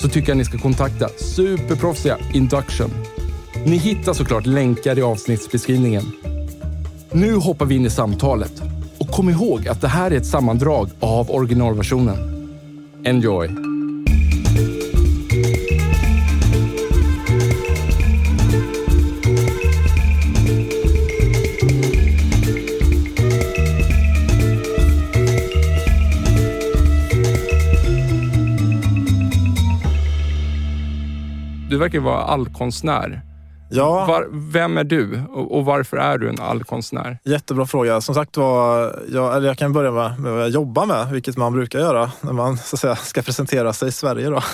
så tycker jag ni ska kontakta superproffsiga Induction. Ni hittar såklart länkar i avsnittsbeskrivningen. Nu hoppar vi in i samtalet och kom ihåg att det här är ett sammandrag av originalversionen. Enjoy! Du verkar vara allkonstnär. Ja, Var, vem är du och, och varför är du en allkonstnär? jättebra fråga. Som sagt var, jag, eller jag kan börja med, med vad jag jobbar med, vilket man brukar göra när man så att säga, ska presentera sig i Sverige. Då.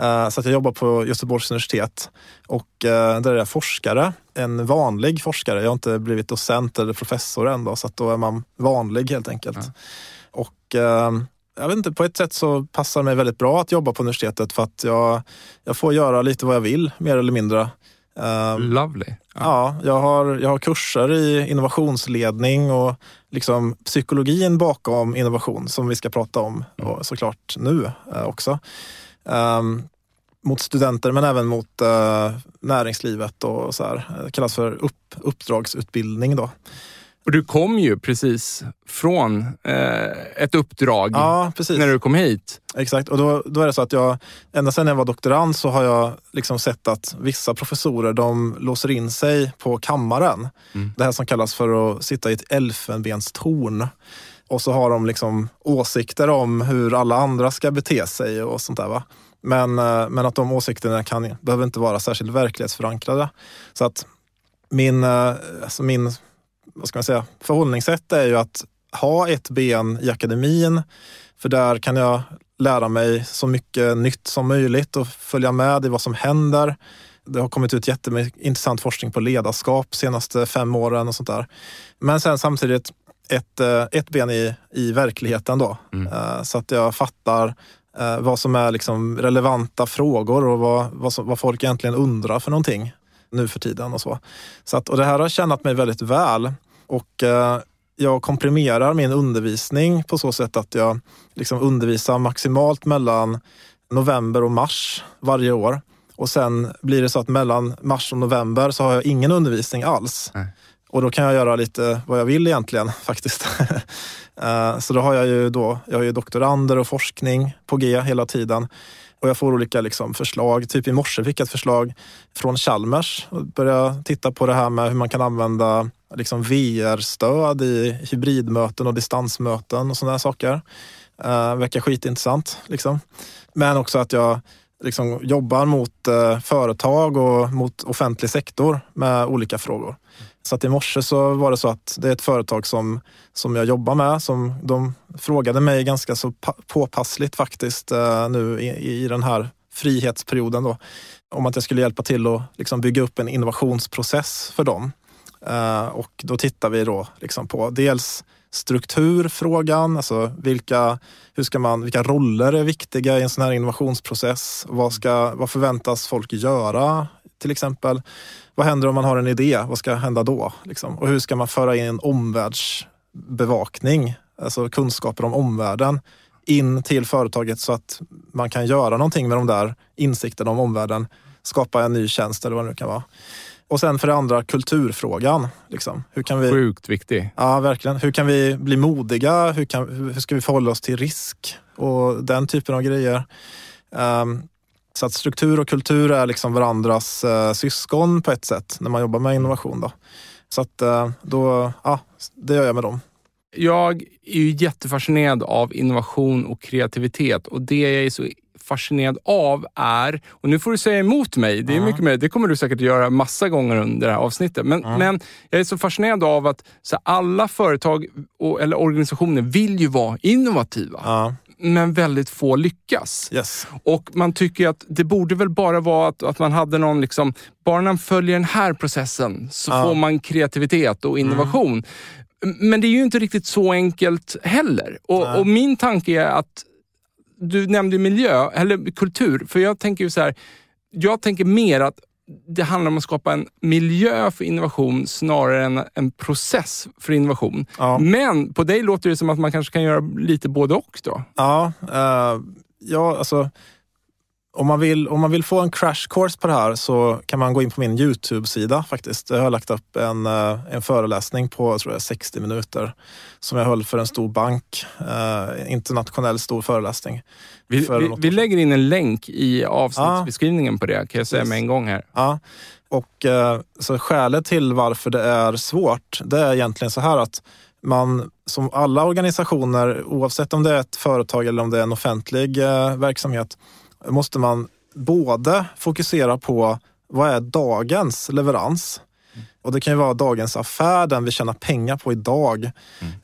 Eh, så att jag jobbar på Göteborgs universitet och eh, där är jag forskare. En vanlig forskare. Jag har inte blivit docent eller professor än, då, så att då är man vanlig helt enkelt. Ja. Och eh, jag vet inte, på ett sätt så passar det mig väldigt bra att jobba på universitetet för att jag, jag får göra lite vad jag vill, mer eller mindre. Eh, Lovely. Ja, jag har, jag har kurser i innovationsledning och liksom psykologin bakom innovation som vi ska prata om och såklart nu eh, också. Ehm, mot studenter men även mot eh, näringslivet och så här. Det kallas för upp, uppdragsutbildning då. Och du kom ju precis från eh, ett uppdrag Ja, när du kom hit. Exakt, och då, då är det så att jag, ända sedan jag var doktorand så har jag liksom sett att vissa professorer de låser in sig på kammaren. Mm. Det här som kallas för att sitta i ett elfenbenstorn. Och så har de liksom åsikter om hur alla andra ska bete sig och sånt där. Va? Men, eh, men att de åsikterna kan, behöver inte vara särskilt verklighetsförankrade. Så att min, eh, alltså min vad ska man säga, förhållningssätt är ju att ha ett ben i akademin. För där kan jag lära mig så mycket nytt som möjligt och följa med i vad som händer. Det har kommit ut jättemycket intressant forskning på ledarskap de senaste fem åren och sånt där. Men sen samtidigt ett, eh, ett ben i, i verkligheten då. Mm. Eh, Så att jag fattar eh, vad som är liksom relevanta frågor och vad, vad, som, vad folk egentligen undrar för någonting nu för tiden och så. så att, och det här har tjänat mig väldigt väl. Och eh, jag komprimerar min undervisning på så sätt att jag liksom undervisar maximalt mellan november och mars varje år. Och sen blir det så att mellan mars och november så har jag ingen undervisning alls. Nej. Och då kan jag göra lite vad jag vill egentligen faktiskt. Eh, så då har jag ju då, jag har ju doktorander och forskning på G hela tiden. Och jag får olika liksom förslag. Typ i morse fick jag ett förslag från Chalmers och började titta på det här med hur man kan använda liksom VR-stöd i hybridmöten och distansmöten och sådana saker. Uh, verkar skitintressant. Liksom. Men också att jag liksom jobbar mot eh, företag och mot offentlig sektor med olika frågor. Så att i morse så var det så att det är ett företag som, som jag jobbar med som de frågade mig ganska så påpassligt faktiskt eh, nu i, i den här frihetsperioden då, om att jag skulle hjälpa till att liksom bygga upp en innovationsprocess för dem. Eh, och då tittar vi då liksom på dels strukturfrågan, alltså vilka, hur ska man, vilka roller är viktiga i en sån här innovationsprocess? Vad, ska, vad förväntas folk göra till exempel? Vad händer om man har en idé? Vad ska hända då? Liksom? Och hur ska man föra in omvärldsbevakning, alltså kunskaper om omvärlden in till företaget så att man kan göra någonting med de där insikterna om omvärlden, skapa en ny tjänst eller vad det nu kan vara. Och sen för det andra kulturfrågan. Liksom. Hur kan vi, Sjukt viktig. ja, verkligen. Hur kan vi bli modiga? Hur, kan, hur ska vi förhålla oss till risk? Och den typen av grejer. Ehm, Så att struktur och kultur är liksom varandras eh, syskon på ett sätt när man jobbar med innovation. Då. Så att eh, då, ja, det gör jag med dem. Jag är ju jättefascinerad av innovation och kreativitet och det jag är så fascinerad av är, och nu får du säga emot mig, det är mycket mer, det kommer du säkert göra massa gånger under det här avsnittet, men, men jag är så fascinerad av att så alla företag och, eller organisationer vill ju vara innovativa. Men väldigt få lyckas. Yes. Och man tycker att det borde väl bara vara att, att man hade någon, liksom, bara när man följer den här processen så Ja. får man kreativitet och innovation. Men det är ju inte riktigt så enkelt heller. Och, och min tanke är att, du nämnde miljö, eller kultur, för jag tänker ju så här, jag tänker mer att det handlar om att skapa en miljö för innovation snarare än en process för innovation. Ja. Men på dig låter det som att man kanske kan göra lite både och då? Ja, eh, ja alltså om man, vill, om man vill få en crash course på det här så kan man gå in på min Youtube-sida faktiskt. Jag har lagt upp en, eh, en föreläsning på tror jag, 60 minuter som jag höll för en stor bank. Eh, internationell stor föreläsning. Vi, vi, vi lägger in en länk i avsnittsbeskrivningen på det, kan jag säga Precis. med en gång här. Ja, och eh, så skälet till varför det är svårt, det är egentligen så här att man som alla organisationer, oavsett om det är ett företag eller om det är en offentlig eh, verksamhet, måste man både fokusera på vad är dagens leverans? Och det kan ju vara dagens affär, den vi tjänar pengar på idag.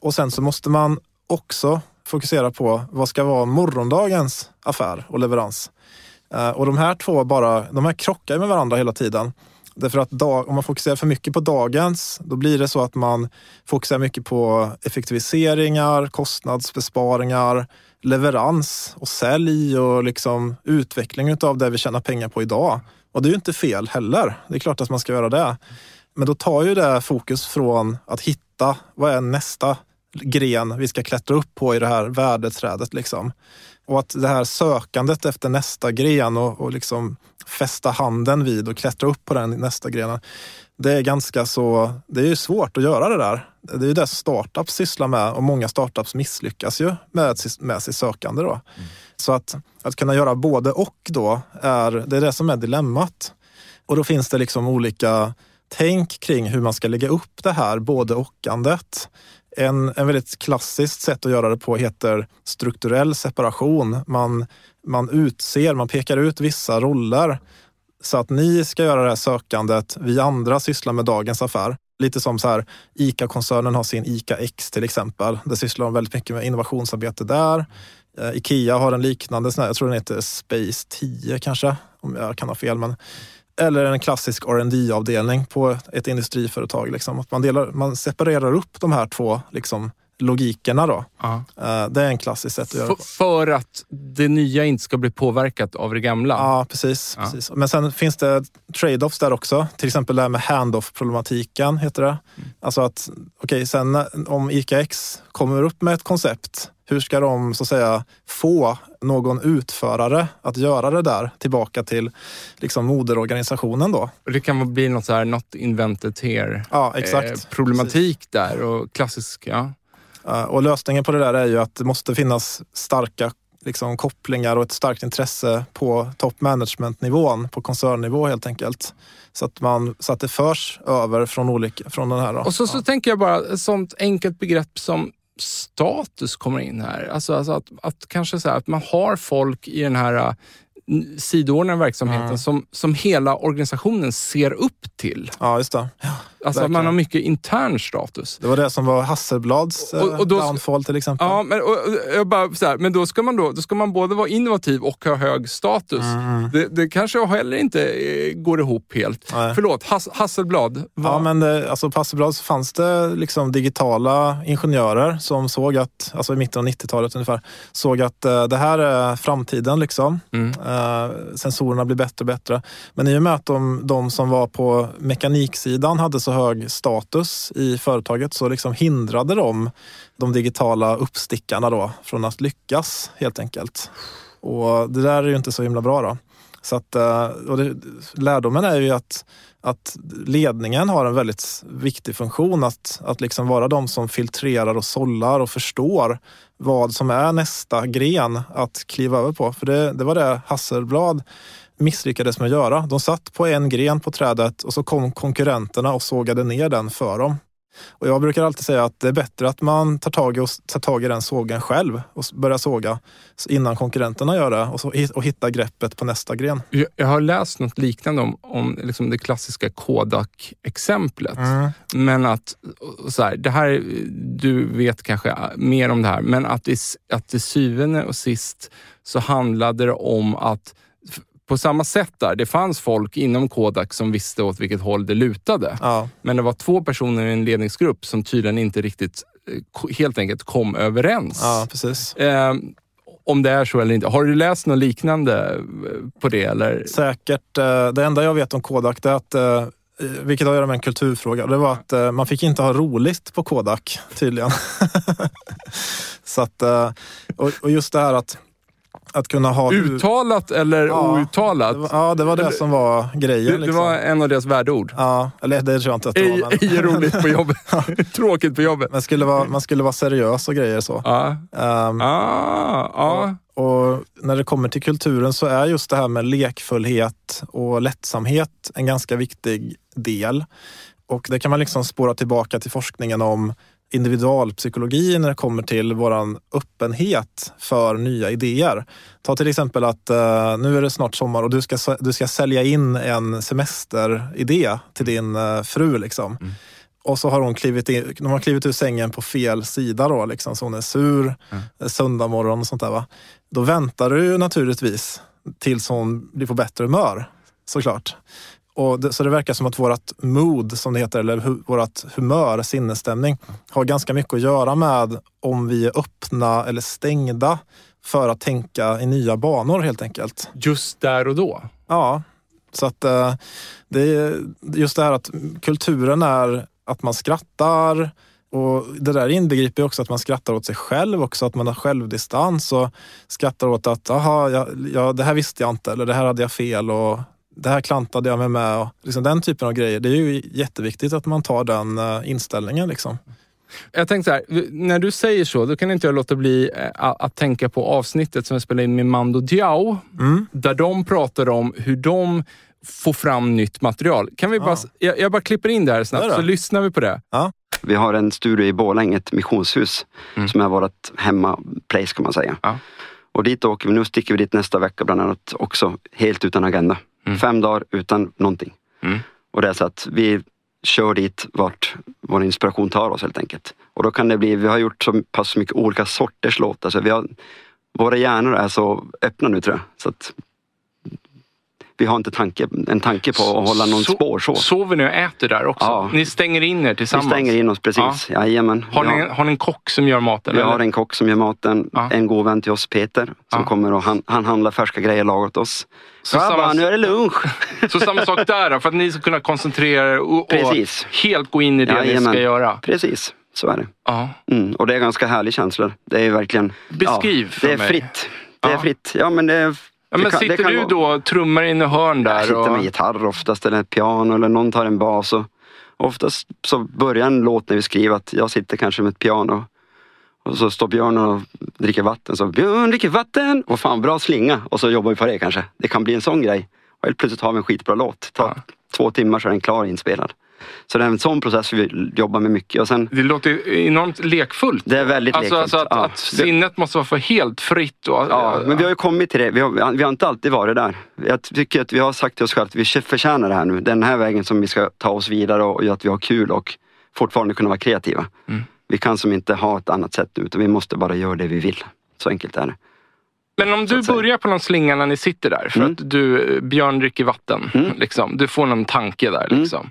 Och sen så måste man också fokusera på vad ska vara morgondagens affär och leverans. Eh, Och de här två bara, de här krockar med varandra hela tiden. Därför att dag, om man fokuserar för mycket på dagens, då blir det så att man fokuserar mycket på effektiviseringar, kostnadsbesparingar, leverans och sälj och liksom utveckling av det vi tjänar pengar på idag. Och det är ju inte fel heller. Det är klart att man ska göra det. Men då tar ju det fokus från att hitta vad är nästa gren vi ska klättra upp på i det här värdeträdet. Liksom. Och att det här sökandet efter nästa gren och, och liksom fästa handen vid och klättra upp på den nästa grenen. Det är ganska så, det är ju svårt att göra det där. Det är ju det startups sysslar med och många startups misslyckas ju med, med sitt sökande. Då. Så att, att kunna göra både och då, är, det är det som är dilemmat. Och då finns det liksom olika tänk kring hur man ska lägga upp det här både och-andet. En, en väldigt klassiskt sätt att göra det på heter strukturell separation. Man, man utser, man pekar ut vissa roller så att ni ska göra det här sökandet, vi andra sysslar med dagens affär. Lite som så här, ICA-koncernen har sin ICA X till exempel. Det sysslar de väldigt mycket med innovationsarbete där. Eh, Ikea har en liknande, sån här, jag tror den heter Space 10 kanske, om jag kan ha fel. Men, eller en klassisk rd avdelning på ett industriföretag. Liksom. Att man, delar, man separerar upp de här två liksom, logikerna. Då. Ja. Eh, Det är en klassisk sätt att göra det för att det nya inte ska bli påverkat av det gamla. Ja, precis, Ja. precis. Men sen finns det trade-offs där också. Till exempel det här med hand-off-problematiken heter det. Alltså att, okej, sen när- om ICAX kommer upp med ett koncept, hur ska de så att säga få någon utförare att göra det där tillbaka till liksom moderorganisationen då? Och Det kan bli något så här, not invented here. Ja, exakt. Eh, problematik där och klassisk, ja. Eh, Och lösningen på det där är ju att det måste finnas starka liksom, kopplingar och ett starkt intresse på top management-nivån, på koncernnivå helt enkelt. Så att, man, så att det förs över från, olika, från den här. Då. Och så, så tänker jag bara, ett sånt enkelt begrepp som status kommer in här. Alltså, alltså att, att kanske så här, att man har folk i den här uh, sidoordnade verksamheten Mm. som, som hela organisationen ser upp till. Ja, just det. Alltså att man har mycket intern status. Det var det som var Hasselblads eh, Och- och då- downfall till exempel. Ja, men, och, jag bara, så här, men då ska, man då, då ska man både vara innovativ och ha hög status. Mm. Det, det kanske heller inte eh, går ihop helt. Nej. Förlåt, Hass, Hasselblad. vad- Ja, men det, alltså på Hasselblad så fanns det liksom digitala ingenjörer som såg att, alltså i mitten av 90-talet ungefär, såg att eh, det här är framtiden. Liksom. Mm. Eh, sensorerna blir bättre och bättre. Men i och med att de, de som var på mekaniksidan hade så hög status i företaget så liksom hindrade de de digitala uppstickarna då från att lyckas helt enkelt. Och det där är ju inte så himla bra. Då. Så att, eh, och det, lärdomen är ju att, att ledningen har en väldigt viktig funktion att, att liksom vara de som filtrerar och sållar och förstår vad som är nästa gren att kliva över på. För det, det var det Hasselblad misslyckades med att göra. De satt på en gren på trädet och så kom konkurrenterna och sågade ner den för dem. Och jag brukar alltid säga att det är bättre att man tar tag i, och, tar tag i den sågen själv och börjar såga innan konkurrenterterna gör det och, så, och hitta greppet på nästa gren. Jag, jag har läst något liknande om, om liksom det klassiska Kodak-exemplet. Mm. Men att, så här, det här, du vet kanske mer om det här, men att, det, att till syvende och sist så handlade det om att på samma sätt där, det fanns folk inom Kodak som visste åt vilket håll det lutade. Ja. Men det var två personer i en ledningsgrupp som tydligen inte riktigt eh, helt enkelt kom överens. Ja, precis. Eh, om det är så eller inte. Har du läst något liknande eh, på det? Eller? Säkert. Eh, det enda jag vet om Kodak är att vilket har att göra med en kulturfråga. Det var att man fick inte ha roligt på Kodak tydligen. så att, och just det här att att kunna ha... Uttalat eller ja, outtalat? Det var, ja, det var det eller, som var grejen. Det, liksom. var en av deras värdeord? Ja, eller det tror jag inte att det var. Men... Ej roligt på jobbet. Tråkigt på jobbet. Men skulle vara, man skulle vara seriös och grejer så. Ja. Um, ah, ah. Och, och, när det kommer till kulturen så är just det här med lekfullhet och lättsamhet en ganska viktig del. Och det kan man liksom spåra tillbaka till forskningen om individualpsykologi när det kommer till våran öppenhet för nya idéer. Ta till exempel att uh, nu är det snart sommar och du ska, du ska sälja in en semesteridé till din uh, fru. Liksom. Mm. Och så har hon klivit, in, de har klivit ur sängen på fel sida då, liksom, så hon är sur mm. söndag morgon och sånt där. Va? Då väntar du naturligtvis tills hon blir på bättre humör, såklart. Och det, så det verkar som att vårt mood, som det heter, eller hu, vårt humör, sinnesstämning, har ganska mycket att göra med om vi är öppna eller stängda för att tänka i nya banor helt enkelt. Just där och då? Ja. Så att eh, det är just det här att kulturen är att man skrattar och det där inbegriper också att man skrattar åt sig själv också, att man har självdistans och skrattar åt att, aha, ja, ja, det här visste jag inte eller det här hade jag fel och det här klantade jag mig med. Och liksom den typen av grejer. Det är ju jätteviktigt att man tar den eh, inställningen. Liksom. Jag tänkte så här, när du säger så, då kan inte jag låta bli eh, att, tänka på avsnittet som jag spelade in med Mando Diao. Mm. Där de pratar om hur de får fram nytt material. Kan vi bara, jag, jag, bara klipper in det här snabbt, det så lyssnar vi på det. Ja. Vi har en studio i Borlänge, ett missionshus, mm. som är vårt hemmaplace kan man säga. Ja. Och dit åker vi, nu sticker vi dit nästa vecka bland annat också, helt utan agenda. Mm. Fem dagar utan någonting. Mm. Och det är så att vi kör dit vart vår inspiration tar oss helt enkelt. Och då kan det bli, vi har gjort så pass mycket olika sorters låtar så vi har, våra hjärnor är så öppna nu tror jag. Så att vi har inte tanke, en tanke på att hålla någon so spår så. Sover ni och äter där också? Ja. Ni stänger in er tillsammans? Vi stänger in oss precis, ja. Jajamän. Har ni, har ni en kock som gör maten? Vi eller? har en kock som gör maten. Ja. En god vän till oss, Peter, som ja. kommer och han, han handlar färska grejer lagar åt oss. Så Grabbar, samma, nu är det lunch! Så samma sak där för att ni ska kunna koncentrera er och, och helt gå in i det Jajamän. ni ska göra? Precis, så är det. Ja. Mm, och det är ganska härlig känsla. Det är verkligen... Beskriv för Det är mig. fritt. Det är fritt. Ja, men det är Ja, men kan, sitter du då och trummar in i hörn där? Jag sitter med gitarr oftast eller ett piano eller någon tar en bas. Och oftast så börjar en låt när vi skriver att jag sitter kanske med ett piano och så står Björn och dricker vatten. Så Björn dricker vatten! Och fan bra slinga. Och så jobbar vi på det kanske. Det kan bli en sån grej. Och helt plötsligt har vi en skitbra låt. Tar ja. två timmar så är den klar inspelad. Så det är en sån process vi jobbar med mycket. Och sen, det låter enormt lekfullt. Det är väldigt alltså, lekfullt. Alltså att, ja. att sinnet måste vara för helt fritt. Och, ja, men vi har ju kommit till det. Vi har, vi har inte alltid varit där. Jag tycker att vi har sagt till oss själva att vi förtjänar det här nu. Den här vägen som vi ska ta oss vidare och göra att vi har kul och fortfarande kunna vara kreativa. Mm. Vi kan som inte ha ett annat sätt nu utan vi måste bara göra det vi vill. Så enkelt är det. Men om du börjar på någon slinga när ni sitter där för mm. att du, Björn dricker vatten. Mm. Liksom. Du får någon tanke där. Mm. Liksom.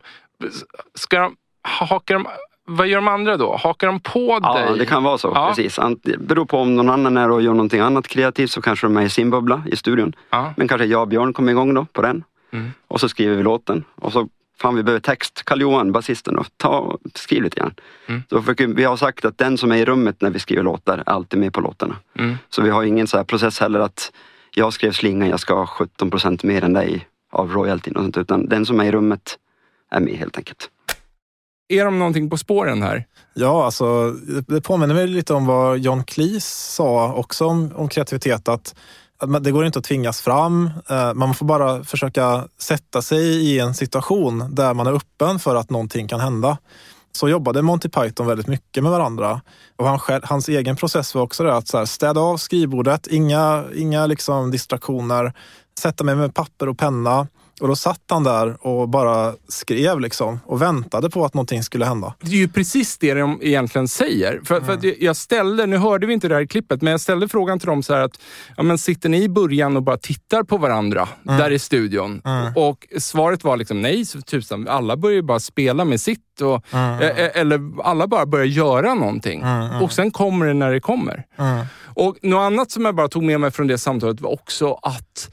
Ska de, hakar de, vad gör de andra då? Hakar de på ja, dig? Ja, det kan vara så. Ja. Precis. Det beror på om någon annan är och gör någonting annat kreativt så kanske de är i sin bubbla i studion. Ja. Men kanske jag och Björn kommer igång då på den. Mm. Och så skriver vi låten. Och så, fan vi behöver text. Karl-Johan, basisten, då, ta, skriv lite grann. Mm. Så vi har sagt att den som är i rummet när vi skriver låtar är alltid med på låtarna. Mm. Så vi har ingen så process heller att jag skrev slingan, jag ska ha 17 procent mer än dig av royaltyn och sånt. Utan den som är i rummet är med helt enkelt. Är de någonting på spåren här? Ja, alltså, det påminner mig lite om vad John Cleese sa också om, om kreativitet. Att, det går inte att tvingas fram. Eh, man får bara försöka sätta sig i en situation där man är öppen för att någonting kan hända. Så jobbade Monty Python väldigt mycket med varandra. Och han själv, hans egen process var också det att så här, städa av skrivbordet, inga, inga liksom distraktioner, sätta mig med papper och penna och då satt han där och bara skrev liksom och väntade på att någonting skulle hända. Det är ju precis det de egentligen säger. För, mm. för att jag ställde, nu hörde vi inte det här i klippet, men jag ställde frågan till dem så här att, ja, men sitter ni i början och bara tittar på varandra mm. där i studion? Mm. Och svaret var liksom nej, så tusan. Alla börjar ju bara spela med sitt. Och, Eller alla bara börjar göra någonting. Och sen kommer det när det kommer. Och något annat som jag bara tog med mig från det samtalet var också att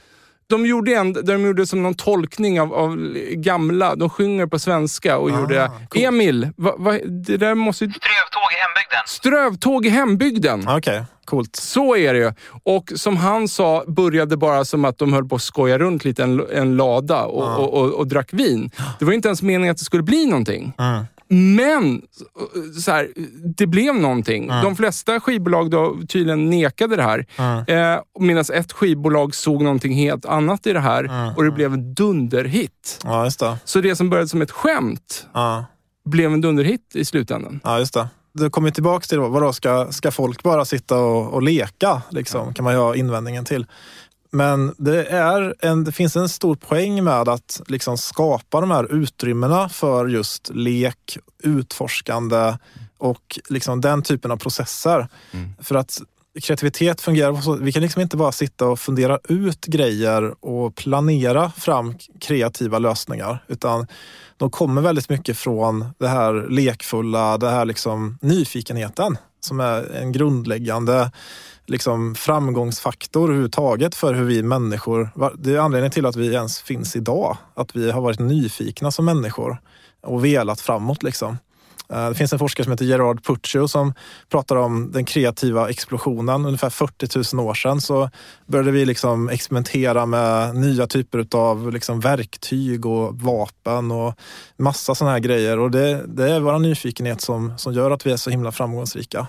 de gjorde, en, de gjorde som någon tolkning av, av gamla, de sjunger på svenska och ah, gjorde... Cool. Emil, va, va, det där måste... Strövtåg i hembygden. Strövtåg i hembygden. Okej, okay. coolt. Så är det ju. Och som han sa, började bara som att de höll på att skoja runt lite en, en lada och, ah. och, och, och, drack vin. Det var inte ens meningen att det skulle bli någonting. Mm. Men så här, det blev någonting. Mm. De flesta skivbolag då tydligen nekade det här. Mm. Eh, Medan ett skivbolag såg någonting helt annat i det här mm. och det blev en dunderhit. Ja, just det. Så det som började som ett skämt blev en dunderhit i slutändan. Ja, just det. Det kommer tillbaka till då, vadå, ska, ska folk bara sitta och, och leka? Liksom, kan man ju ha invändningen till. Men det, är en, det finns en stor poäng med att liksom skapa de här utrymmena för just lek, utforskande och liksom den typen av processer. Mm. För att kreativitet fungerar så. Vi kan liksom inte bara sitta och fundera ut grejer och planera fram kreativa lösningar. Utan de kommer väldigt mycket från det här lekfulla, det här liksom nyfikenheten som är en grundläggande liksom framgångsfaktor överhuvudtaget för hur vi människor... Det är anledningen till att vi ens finns idag. Att vi har varit nyfikna som människor och velat framåt. Liksom. Eh, det finns en forskare som heter Gerard Puccio som pratar om den kreativa explosionen. Ungefär 40 000 år sedan så började vi liksom experimentera med nya typer av liksom verktyg och vapen och massa sådana här grejer. Och det, det är vår nyfikenhet som, som gör att vi är så himla framgångsrika.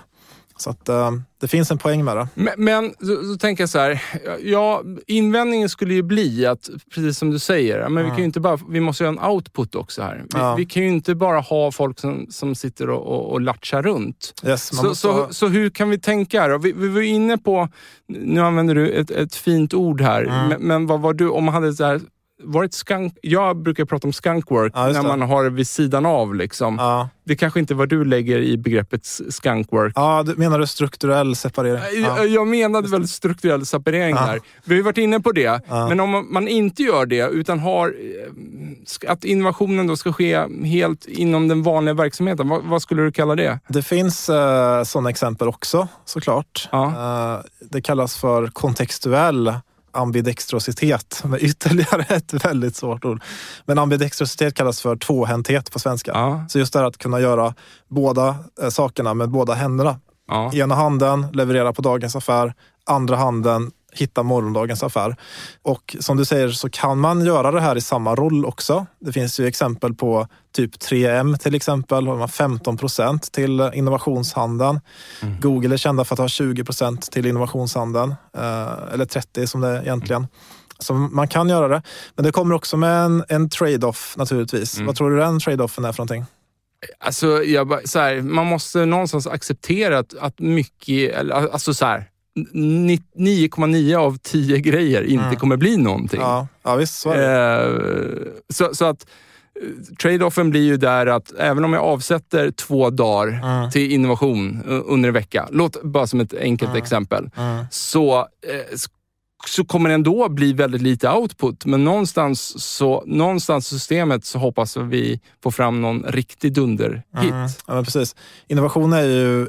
Så att, uh, det finns en poäng med det. Men, men så, så, tänker jag så här, ja, invändningen skulle ju bli att, precis som du säger, men mm. vi, kan inte bara, vi måste ha en output också här. Vi, ja. vi kan ju inte bara ha folk som, som sitter och, och, och latchar runt. Yes, så, så, ha... så, hur kan vi tänka här? Vi, vi var inne på, nu använder du ett, ett fint ord här, mm. men, men, vad var du, om man hade så här varit skunk... Jag brukar prata om skunkwork ja, när man har det vid sidan av. Liksom. Ja. Det kanske inte är vad du lägger i begreppet skunkwork. Ja, du, menar du strukturell separering? Ja. Jag, jag menade väl strukturell separering ja. där. Vi har varit inne på det. Men om man inte gör det, utan har eh, att innovationen då ska ske helt inom den vanliga verksamheten. Vad, vad skulle du kalla det? Det finns uh, sådana exempel också såklart. Uh, det kallas för kontextuell ambidextrositet med ytterligare ett väldigt svårt ord. Men ambidextrositet kallas för tvåhänthet på svenska. Ja. Så just det här att kunna göra båda eh, sakerna med båda händerna. Ja. Ena handen leverera på dagens affär, andra handen hitta morgondagens affär. Och som du säger så kan man göra det här i samma roll också. Det finns ju exempel på typ 3M till exempel, har man 15 procent till innovationshandeln. Mm. Google är kända för att ha 20 procent till innovationshandeln, eh, eller 30 som det är egentligen. Så man kan göra det. Men det kommer också med en, en trade-off naturligtvis. Mm. Vad tror du den trade-offen är för någonting? Alltså, jag, så här, man måste någonstans acceptera att, att mycket, alltså så här, 9,9 av 10 grejer inte mm. kommer bli någonting. Ja, ja visst, så, eh, så, så att eh, trade-offen blir ju där att även om jag avsätter två dagar mm. till innovation under en vecka, låt bara som ett enkelt mm. exempel, mm. så eh, så kommer det ändå bli väldigt lite output. Men någonstans, så, någonstans i systemet så hoppas vi få fram någon riktig dunderhit. Mm. Ja, precis. Innovation är ju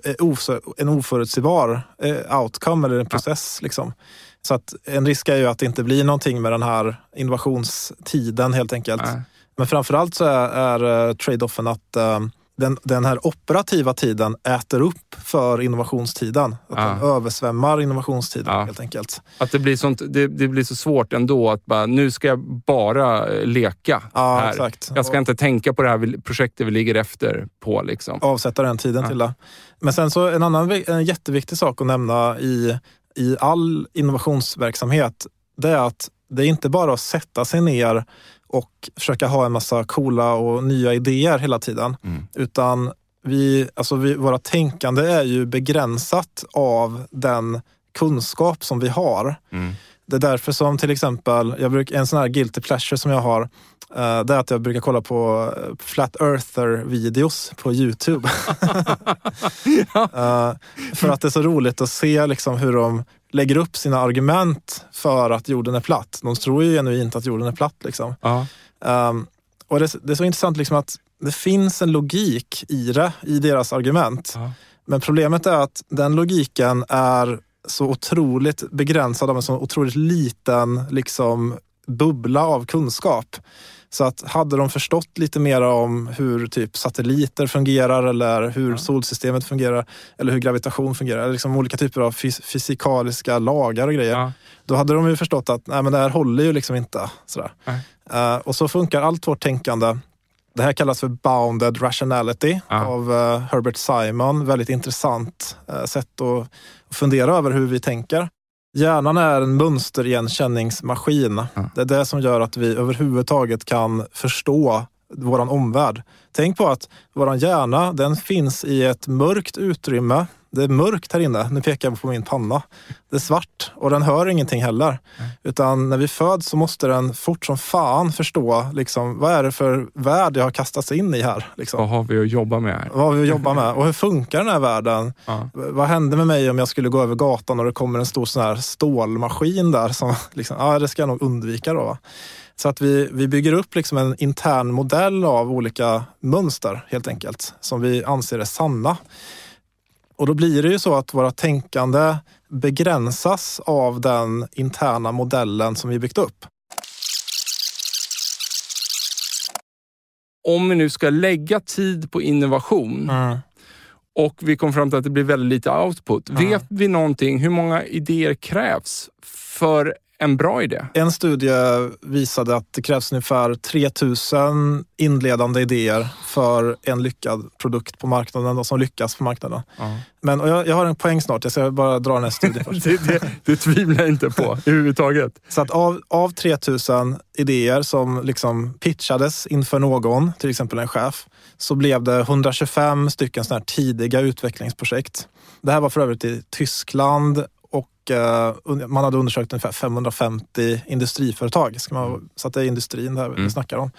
en oförutsägbar eh, outcome eller en process. Ja. Liksom. Så att en risk är ju att det inte blir någonting med den här innovationstiden helt enkelt. Nej. Men framförallt så är, är eh, trade-offen att um, den, den här operativa tiden äter upp för innovationstiden. Att ja. den översvämmar innovationstiden ja. helt enkelt. Att det blir, sånt, det, det, blir så svårt ändå att bara, nu ska jag bara eh, leka ja, här. Exakt. Jag ska inte tänka på det här projektet vi ligger efter på. Liksom. Avsätta den tiden till det. Men sen så en annan en jätteviktig sak att nämna i i all innovationsverksamhet, det är att det är inte bara att sätta sig ner och försöka ha en massa coola och nya idéer hela tiden. Mm. Utan vi, alltså vi, våra tänkande är ju begränsat av den kunskap som vi har. Mm. Det är därför som till exempel, jag bruk, en sån här guilty pleasure som jag har, uh, det är att jag brukar kolla på eh, Flat Earther-videos på Youtube. uh, för att det är så roligt att se liksom hur de lägger upp sina argument för att jorden är platt. De tror ju genuint att jorden är platt. Liksom. Uh. Um, och det, det, är så intressant liksom att det finns en logik i det, i deras argument. Men problemet är att den logiken är så otroligt begränsad av en så otroligt liten liksom, bubbla av kunskap. Så att hade de förstått lite mer om hur typ satelliter fungerar eller hur solsystemet fungerar eller hur gravitation fungerar, eller liksom olika typer av fys fysikaliska lagar och grejer. Ja. Då hade de ju förstått att nej, men det här håller ju liksom inte. Sådär. Uh, och så funkar allt vårt tänkande. Det här kallas för bounded rationality ja. av uh, Herbert Simon. Väldigt intressant uh, sätt att fundera över hur vi tänker. Hjärnan är en mönsterigenkänningsmaskin. Ja. Det är det som gör att vi överhuvudtaget kan förstå vår omvärld. Tänk på att vår hjärna den finns i ett mörkt utrymme det är mörkt här inne. Nu pekar jag på min panna. Det är svart och den hör ingenting heller. Mm. Utan när vi föds så måste den fort som fan förstå liksom, vad är det för värld jag har kastats in i här. Liksom. Vad har vi att jobba med här? Vad har vi att jobba med? Och hur funkar den här världen? Ja. Vad händer med mig om jag skulle gå över gatan och det kommer en stor sån här stålmaskin där? Som, liksom, ja, det ska jag nog undvika då. Så att vi, vi bygger upp liksom en intern modell av olika mönster helt enkelt, som vi anser är sanna. Och då blir det ju så att våra tänkande begränsas av den interna modellen som vi byggt upp. Om vi nu ska lägga tid på innovation mm. och vi kom fram till att det blir väldigt lite output. Mm. Vet vi någonting, hur många idéer krävs för en bra idé? En studie visade att det krävs ungefär 3000 inledande idéer för en lyckad produkt på marknaden och som lyckas på marknaden. Uh. Men jag, jag, har en poäng snart, jag ska bara dra den här studien först. det, det, det tvivlar jag inte på överhuvudtaget. Så att av, av 3000 idéer som liksom pitchades inför någon, till exempel en chef, så blev det 125 stycken såna tidiga utvecklingsprojekt. Det här var för övrigt i Tyskland man hade undersökt ungefär 550 industriföretag. Ska man. Så att det är industrin där mm. vi snackar om.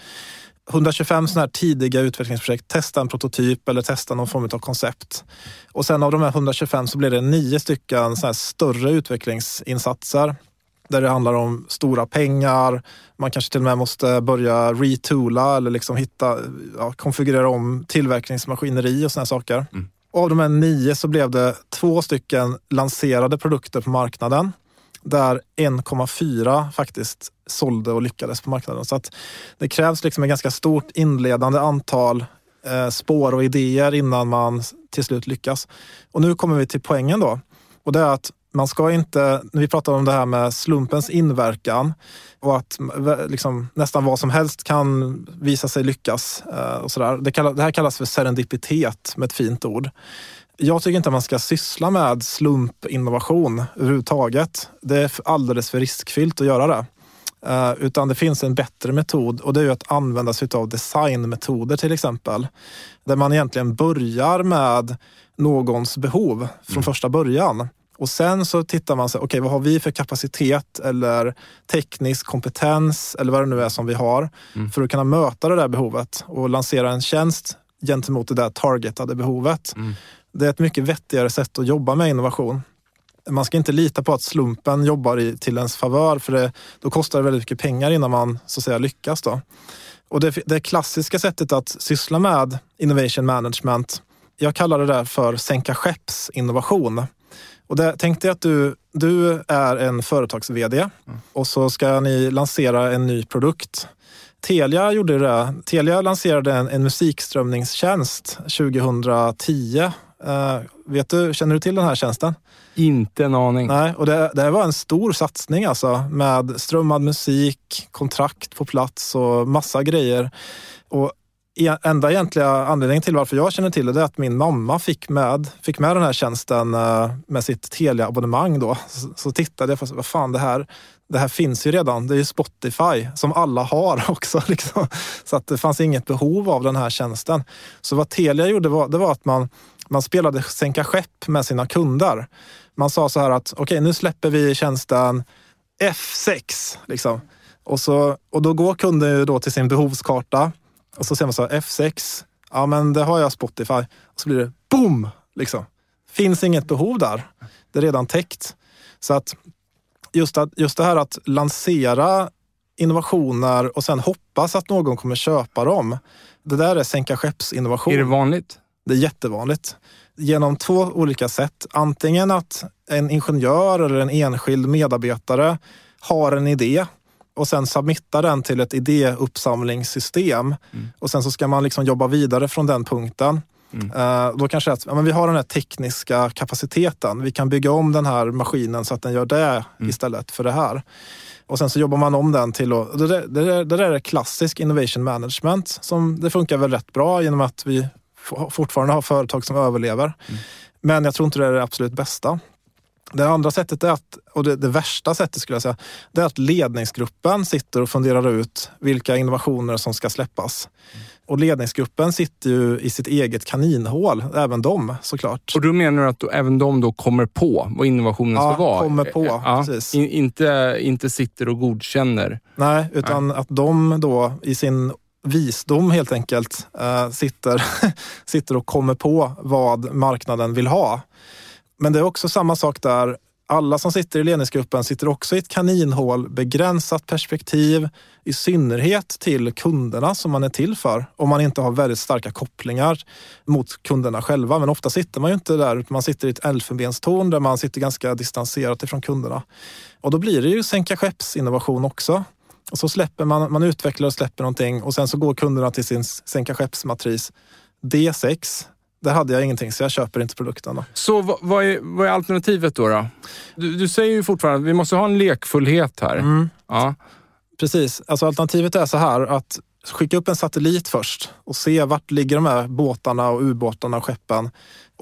125 sådana här tidiga utvecklingsprojekt, testa en prototyp eller testa någon form av koncept. Och sen av de här 125 så blev det nio stycken så större utvecklingsinsatser där det handlar om stora pengar. Man kanske till och med måste börja retoola eller liksom hitta, ja, konfigurera om tillverkningsmaskineri och sådana saker. Mm. Av de här nio så blev det två stycken lanserade produkter på marknaden där 1,4 faktiskt sålde och lyckades på marknaden. Så att det krävs liksom ett ganska stort inledande antal eh, spår och idéer innan man till slut lyckas. Och nu kommer vi till poängen då. Och det är att man ska inte, när vi pratar om det här med slumpens inverkan och att liksom, nästan vad som helst kan visa sig lyckas. Eh, och sådär. Det, kallas, det här kallas för serendipitet med ett fint ord. Jag tycker inte att man ska syssla med slumpinnovation överhuvudtaget. Det är alldeles för riskfyllt att göra det. Uh, utan det finns en bättre metod och det är att använda sig av designmetoder till exempel. Där man egentligen börjar med någons behov från mm. första början. Och sen så tittar man, okej okay, vad har vi för kapacitet eller teknisk kompetens eller vad det nu är som vi har mm. för att kunna möta det där behovet och lansera en tjänst gentemot det där targetade behovet. Mm. Det är ett mycket vettigare sätt att jobba med innovation. Man ska inte lita på att slumpen jobbar i, till ens favör för det, då kostar det väldigt mycket pengar innan man så att säga lyckas. Då. Och det, det klassiska sättet att syssla med innovation management, jag kallar det där för sänka skeppsinnovation. Och där tänkte jag att du, du är en företags-VD mm. och så ska ni lansera en ny produkt. Telia gjorde det. Telia lanserade en, en musikströmningstjänst 2010. Uh, vet du, känner du till den här tjänsten? Inte en aning. Nej, och det, det var en stor satsning alltså med strömmad musik, kontrakt på plats och massa grejer. Och enda egentliga anledningen till varför jag känner till det är att min mamma fick med, fick med den här tjänsten eh, med sitt Telia-abonnemang. Då. Så, så tittade jag, vad fan det här, det här finns ju redan. Det är ju Spotify som alla har också. Liksom. Så att det fanns inget behov av den här tjänsten. Så vad Telia gjorde var, det var att man, man spelade sänka skepp med sina kunder. Man sa så här att okej, okay, nu släpper vi tjänsten F6. Liksom. Och, så, och då går kunden ju då till sin behovskarta och så ser man så här, F6, ja men det har jag Spotify. Och så blir det boom! Liksom. Finns inget behov där. Det är redan täckt. Så att just, att, just det här att lansera innovationer och sen hoppas att någon kommer köpa dem. Det där är sänka skeppsinnovation. Är det vanligt? Det är jättevanligt. Genom två olika sätt. Antingen att en ingenjör eller en enskild medarbetare har en idé och sen submitta den till ett idéuppsamlingssystem. Mm. Och sen så ska man liksom jobba vidare från den punkten. Mm. Uh, då kanske att ja, men vi har den här tekniska kapaciteten. Vi kan bygga om den här maskinen så att den gör det mm. istället för det här. Och sen så jobbar man om den till att... Det, där, det, där, det där är klassisk innovation management. Som det funkar väl rätt bra genom att vi fortfarande har företag som överlever. Mm. Men jag tror inte det är det absolut bästa. Det andra sättet är att, och det, det, värsta sättet skulle jag säga, det är att ledningsgruppen sitter och funderar ut vilka innovationer som ska släppas. Mm. Och ledningsgruppen sitter ju i sitt eget kaninhål, även de såklart. Och då menar du att även de då kommer på vad innovationen ja, ska vara? kommer på. Ja, precis. In, inte, inte sitter och godkänner? Nej, utan Nej. att de då i sin visdom helt enkelt äh, sitter, sitter och kommer på vad marknaden vill ha. Men det är också samma sak där. Alla som sitter i ledningsgruppen sitter också i ett kaninhål, begränsat perspektiv, i synnerhet till kunderna som man är till för. Om man inte har väldigt starka kopplingar mot kunderna själva. Men ofta sitter man ju inte där, utan man sitter i ett elfenbenstorn där man sitter ganska distanserat ifrån kunderna. Och då blir det ju sänka skeppsinnovation också. Och så släpper man, man utvecklar och släpper någonting och sen så går kunderna till sin sänka skeppsmatris D6 där hade jag ingenting, så jag köper inte produkten. Då. Så vad, är, vad är alternativet då? då? Du, du, säger ju fortfarande att vi måste ha en lekfullhet här. Mm. Ja. Precis. Alltså alternativet är så här att skicka upp en satellit först och se vart ligger de här båtarna och ubåtarna och skeppen.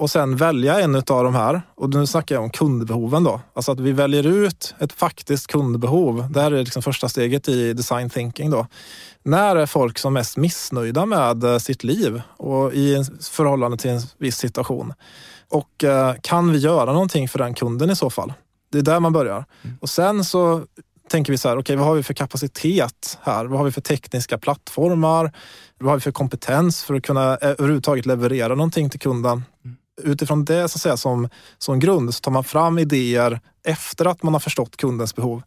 Och sen välja en av de här. Och nu snackar jag om kundbehoven då. Alltså att vi väljer ut ett faktiskt kundbehov. Det här är liksom första steget i design thinking då. När är folk som mest missnöjda med eh, sitt liv och i förhållande till en viss situation? Och eh, kan vi göra någonting för den kunden i så fall? Det är där man börjar. Mm. Och sen så tänker vi så här, okej okay, vad har vi för kapacitet här? Vad har vi för tekniska plattformar? Vad har vi för kompetens för att kunna eh, överhuvudtaget leverera någonting till kunden? Utifrån det så att säga, som, som grund så tar man fram idéer efter att man har förstått kundens behov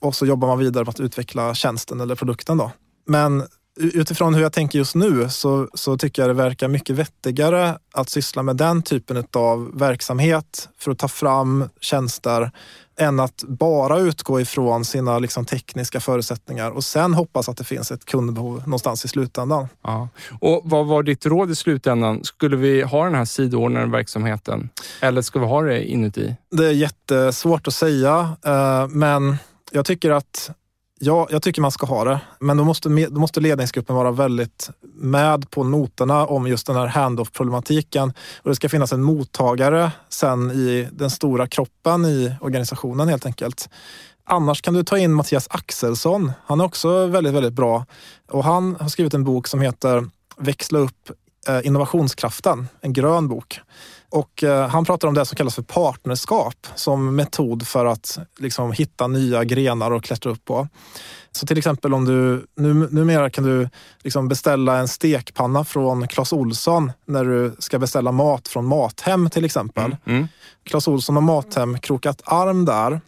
och så jobbar man vidare med att utveckla tjänsten eller produkten. Då. Men utifrån hur jag tänker just nu så, så tycker jag det verkar mycket vettigare att syssla med den typen av verksamhet för att ta fram tjänster än att bara utgå ifrån sina liksom, tekniska förutsättningar och sen hoppas att det finns ett kundbehov någonstans i slutändan. Ja. Och Vad var ditt råd i slutändan? Skulle vi ha den här sidoordnade verksamheten eller ska vi ha det inuti? Det är jättesvårt att säga, eh, men jag tycker att Ja, jag tycker man ska ha det. Men då måste, då måste ledningsgruppen vara väldigt med på noterna om just den här handoff-problematiken. Och det ska finnas en mottagare sen i den stora kroppen i organisationen helt enkelt. Annars kan du ta in Mattias Axelsson. Han är också väldigt, väldigt bra. Och han har skrivit en bok som heter Växla upp eh, innovationskraften, en grön bok. Och eh, han pratar om det som kallas för partnerskap som metod för att liksom, hitta nya grenar att klättra upp på. Så till exempel om du, nu, numera kan du liksom beställa en stekpanna från Clas Olsson när du ska beställa mat från Mathem till exempel. Mm, mm. Clas Olsson och Mathem krokat arm där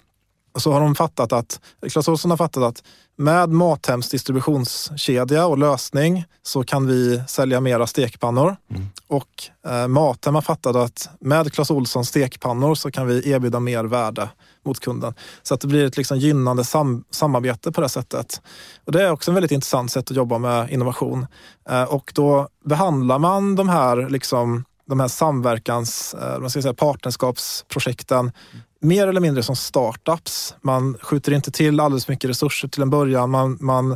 och så har de fattat att, Clas Ohlson har fattat att med Mathems distributionskedja och lösning så kan vi sälja mera stekpannor. Mm. Och eh, Mathem har fattat att med Clas Ohlsons stekpannor så kan vi erbjuda mer värde mot kunden. Så att det blir ett liksom gynnande sam samarbete på det sättet. Och Det är också ett väldigt intressant sätt att jobba med innovation. Eh, och då behandlar man de här liksom de här samverkans, man eh, ska säga partnerskapsprojekten mer eller mindre som startups. Man skjuter inte till alldeles mycket resurser till en början. Man, man,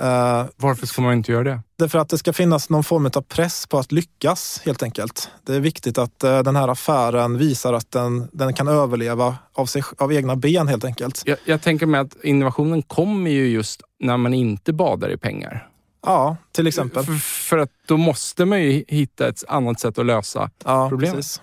eh, Varför ska man inte göra det? Därför att det ska finnas någon form av press på att lyckas helt enkelt. Det är viktigt att eh, den här affären visar att den, den kan överleva av, sig, av egna ben helt enkelt. Jag, jag tänker mig att innovationen kommer ju just när man inte badar i pengar. Ja, till exempel. För, för att då måste man ju hitta ett annat sätt att lösa ja, problemet. Precis.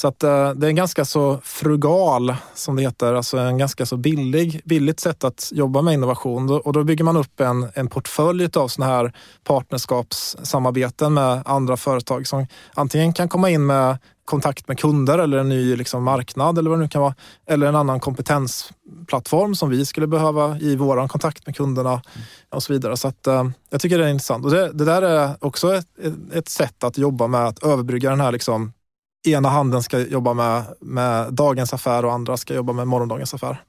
Så att, uh, det är en ganska så frugal, som det heter, alltså en ganska så billig, billigt sätt att jobba med innovation. Och då bygger man upp en, en portfölj av sådana här partnerskapssamarbeten med andra företag som antingen kan komma in med kontakt med kunder eller en ny liksom, marknad eller vad det nu kan vara. Eller en annan kompetensplattform som vi skulle behöva i vår kontakt med kunderna mm. och så vidare. Så att, uh, jag tycker det är intressant. Och det, det där är också ett, ett, sätt att jobba med att överbrygga den här liksom, ena handen ska jobba med, med dagens affär och andra ska jobba med morgondagens affär.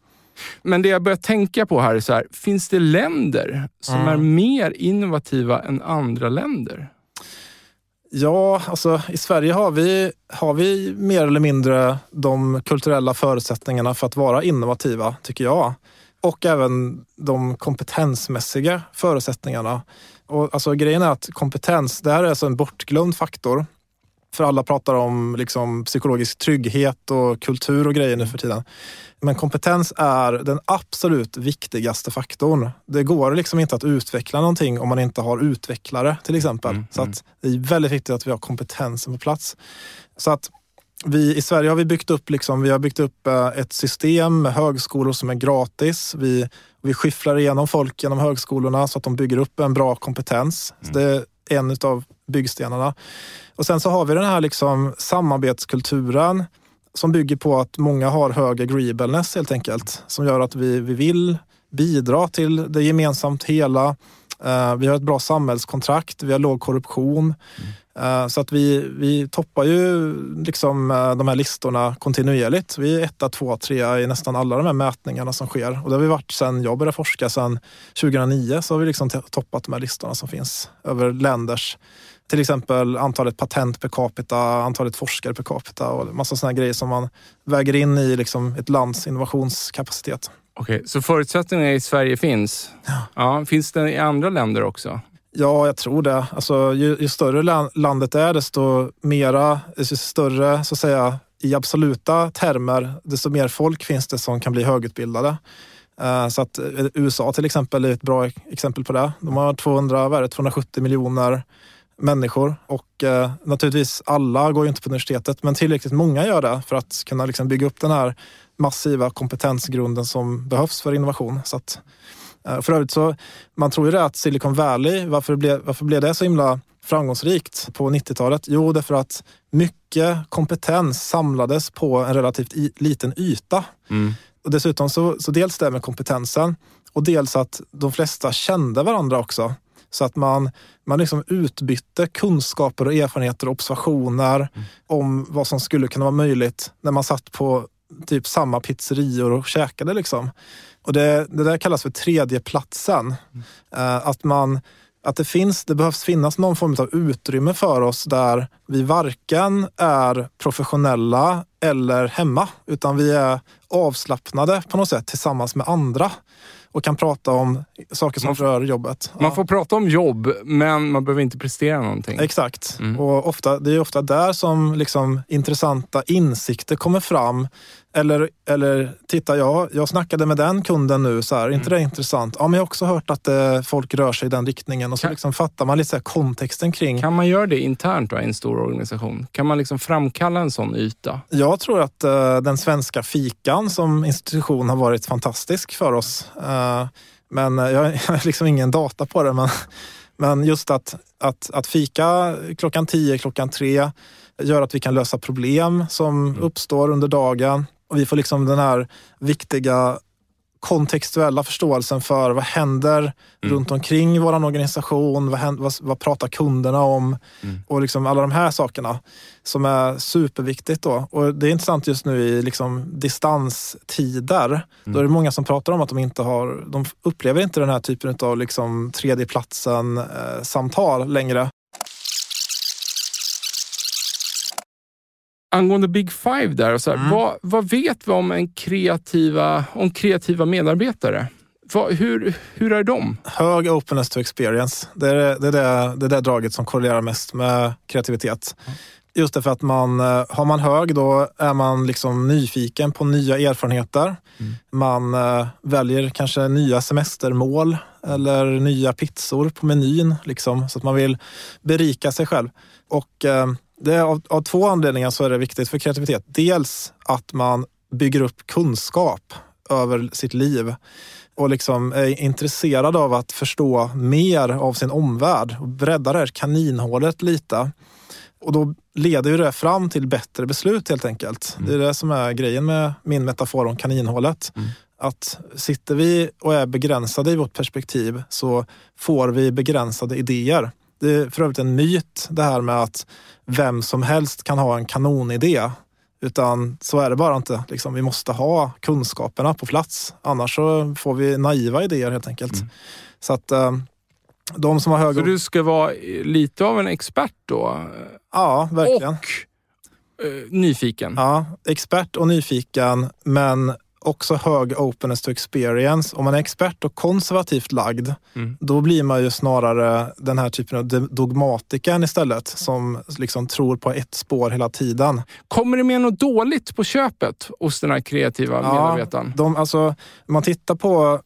Men det jag börjar tänka på här är så här, finns det länder som mm. är mer innovativa än andra länder? Ja, alltså i Sverige har vi, har vi mer eller mindre de kulturella förutsättningarna för att vara innovativa, tycker jag. Och även de kompetensmässiga förutsättningarna. Och alltså, grejen är att kompetens, det här är alltså en bortglömd faktor. För alla pratar om liksom, psykologisk trygghet och kultur och grejer nu för tiden. Men kompetens är den absolut viktigaste faktorn. Det går liksom inte att utveckla någonting om man inte har utvecklare till exempel. Mm, så att det är väldigt viktigt att vi har kompetensen på plats. Så att vi, I Sverige har vi byggt upp, liksom, vi har byggt upp eh, ett system med högskolor som är gratis. Vi, vi skifflar igenom folk genom högskolorna så att de bygger upp en bra kompetens. Mm. det en av byggstenarna. Och sen så har vi den här liksom samarbetskulturen som bygger på att många har hög agreeableness helt enkelt. Som gör att vi, vi vill bidra till det gemensamt hela. Eh, vi har ett bra samhällskontrakt, vi har låg korruption. Mm. Uh, så att vi, vi toppar ju liksom, uh, de här listorna kontinuerligt. Vi är etta, tvåa, trea i nästan alla de här mätningarna som sker. Och det har vi varit sedan jag började forska, sedan 2009, så har vi liksom toppat de här listorna som finns över länders till exempel antalet patent per capita, antalet forskare per capita och massa sådana grejer som man väger in i liksom ett lands innovationskapacitet. Okej, så förutsättningarna i Sverige finns? Ja. ja. Finns det i andra länder också? Ja, jag tror det. Alltså, ju, ju större landet är, desto mera, desto större så att säga, i absoluta termer, desto mer folk finns det som kan bli högutbildade. Eh, så att eh, USA till exempel är ett bra exempel på det. De har 200, vad det, 270 miljoner människor och eh, naturligtvis alla går ju inte på universitetet men tillräckligt många gör det för att kunna liksom bygga upp den här massiva kompetensgrunden som behövs för innovation. Så att, för övrigt så, man tror ju det att Silicon Valley, varför blev, varför blev det så himla framgångsrikt på 90-talet? Jo, därför att mycket kompetens samlades på en relativt i, liten yta. Mm. Och dessutom så, så dels det med kompetensen och dels att de flesta kände varandra också. Så att man, man liksom utbytte kunskaper och erfarenheter och observationer mm. om vad som skulle kunna vara möjligt när man satt på typ samma pizzerior och käkade. Liksom. Och det, det där kallas för tredjeplatsen. Mm. Uh, att man att det, finns, det behövs finnas någon form av utrymme för oss där vi varken är professionella eller hemma, utan vi är avslappnade på något sätt tillsammans med andra och kan prata om saker som får, rör jobbet. Man får prata om jobb, men man behöver inte prestera någonting. Exakt. Mm. Och ofta, det är ofta där som liksom intressanta insikter kommer fram eller, eller titta, jag, jag snackade med den kunden nu, så här, mm. inte det intressant? Ja, men jag har också hört att eh, folk rör sig i den riktningen och så kan, liksom fattar man lite så kontexten kring. Kan man göra det internt då, i en stor organisation? Kan man liksom framkalla en sån yta? Jag tror att eh, den svenska fikan som institution har varit fantastisk för oss. Eh, men jag, jag har liksom ingen data på det. Men, men just att, att, att fika klockan tio, klockan tre gör att vi kan lösa problem som mm. uppstår under dagen. Och vi får liksom den här viktiga kontextuella förståelsen för vad händer mm. runt omkring vår organisation, vad, händer, vad, vad, pratar kunderna om mm. och liksom alla de här sakerna som är superviktigt. Då. Och det är intressant just nu i liksom distanstider. Mm. Då är det många som pratar om att de inte har, de upplever inte den här typen av liksom tredjeplatsen-samtal eh, längre. Angående Big Five där, så här, mm. vad, vad, vet vi om, en kreativa, om kreativa medarbetare? Vad, hur, hur är de? Hög openness to experience. Det är det, är det, det, är det draget som korrelerar mest med kreativitet. Mm. Just därför att man, eh, har man hög då är man liksom nyfiken på nya erfarenheter. Mm. Man äh, väljer kanske nya semestermål eller nya pizzor på menyn. Liksom, så att man vill berika sig själv. Och äh, det är av, av, två anledningar så är det viktigt för kreativitet. Dels att man bygger upp kunskap över sitt liv och liksom är intresserad av att förstå mer av sin omvärld och bredda det här kaninhålet lite. Och då leder ju det fram till bättre beslut helt enkelt. Mm. Det är det som är grejen med min metafor om kaninhålet. Mm. Att sitter vi och är begränsade i vårt perspektiv så får vi begränsade idéer. Det är för övrigt en myt det här med att vem som helst kan ha en kanonidé. Utan så är det bara inte. Liksom, vi måste ha kunskaperna på plats. Annars så får vi naiva idéer helt enkelt. Mm. Så att eh, de som har hög... Så du ska vara lite av en expert då? Ja, verkligen. Och eh, nyfiken? Ja, expert och nyfiken, men också hög openness to experience. Om man är expert och konservativt lagd, mm. då blir man ju snarare den här typen av dogmatiken istället, som liksom tror på ett spår hela tiden. Kommer det med något dåligt på köpet hos den här kreativa ja, medarbetaren? De, alltså, man tittar på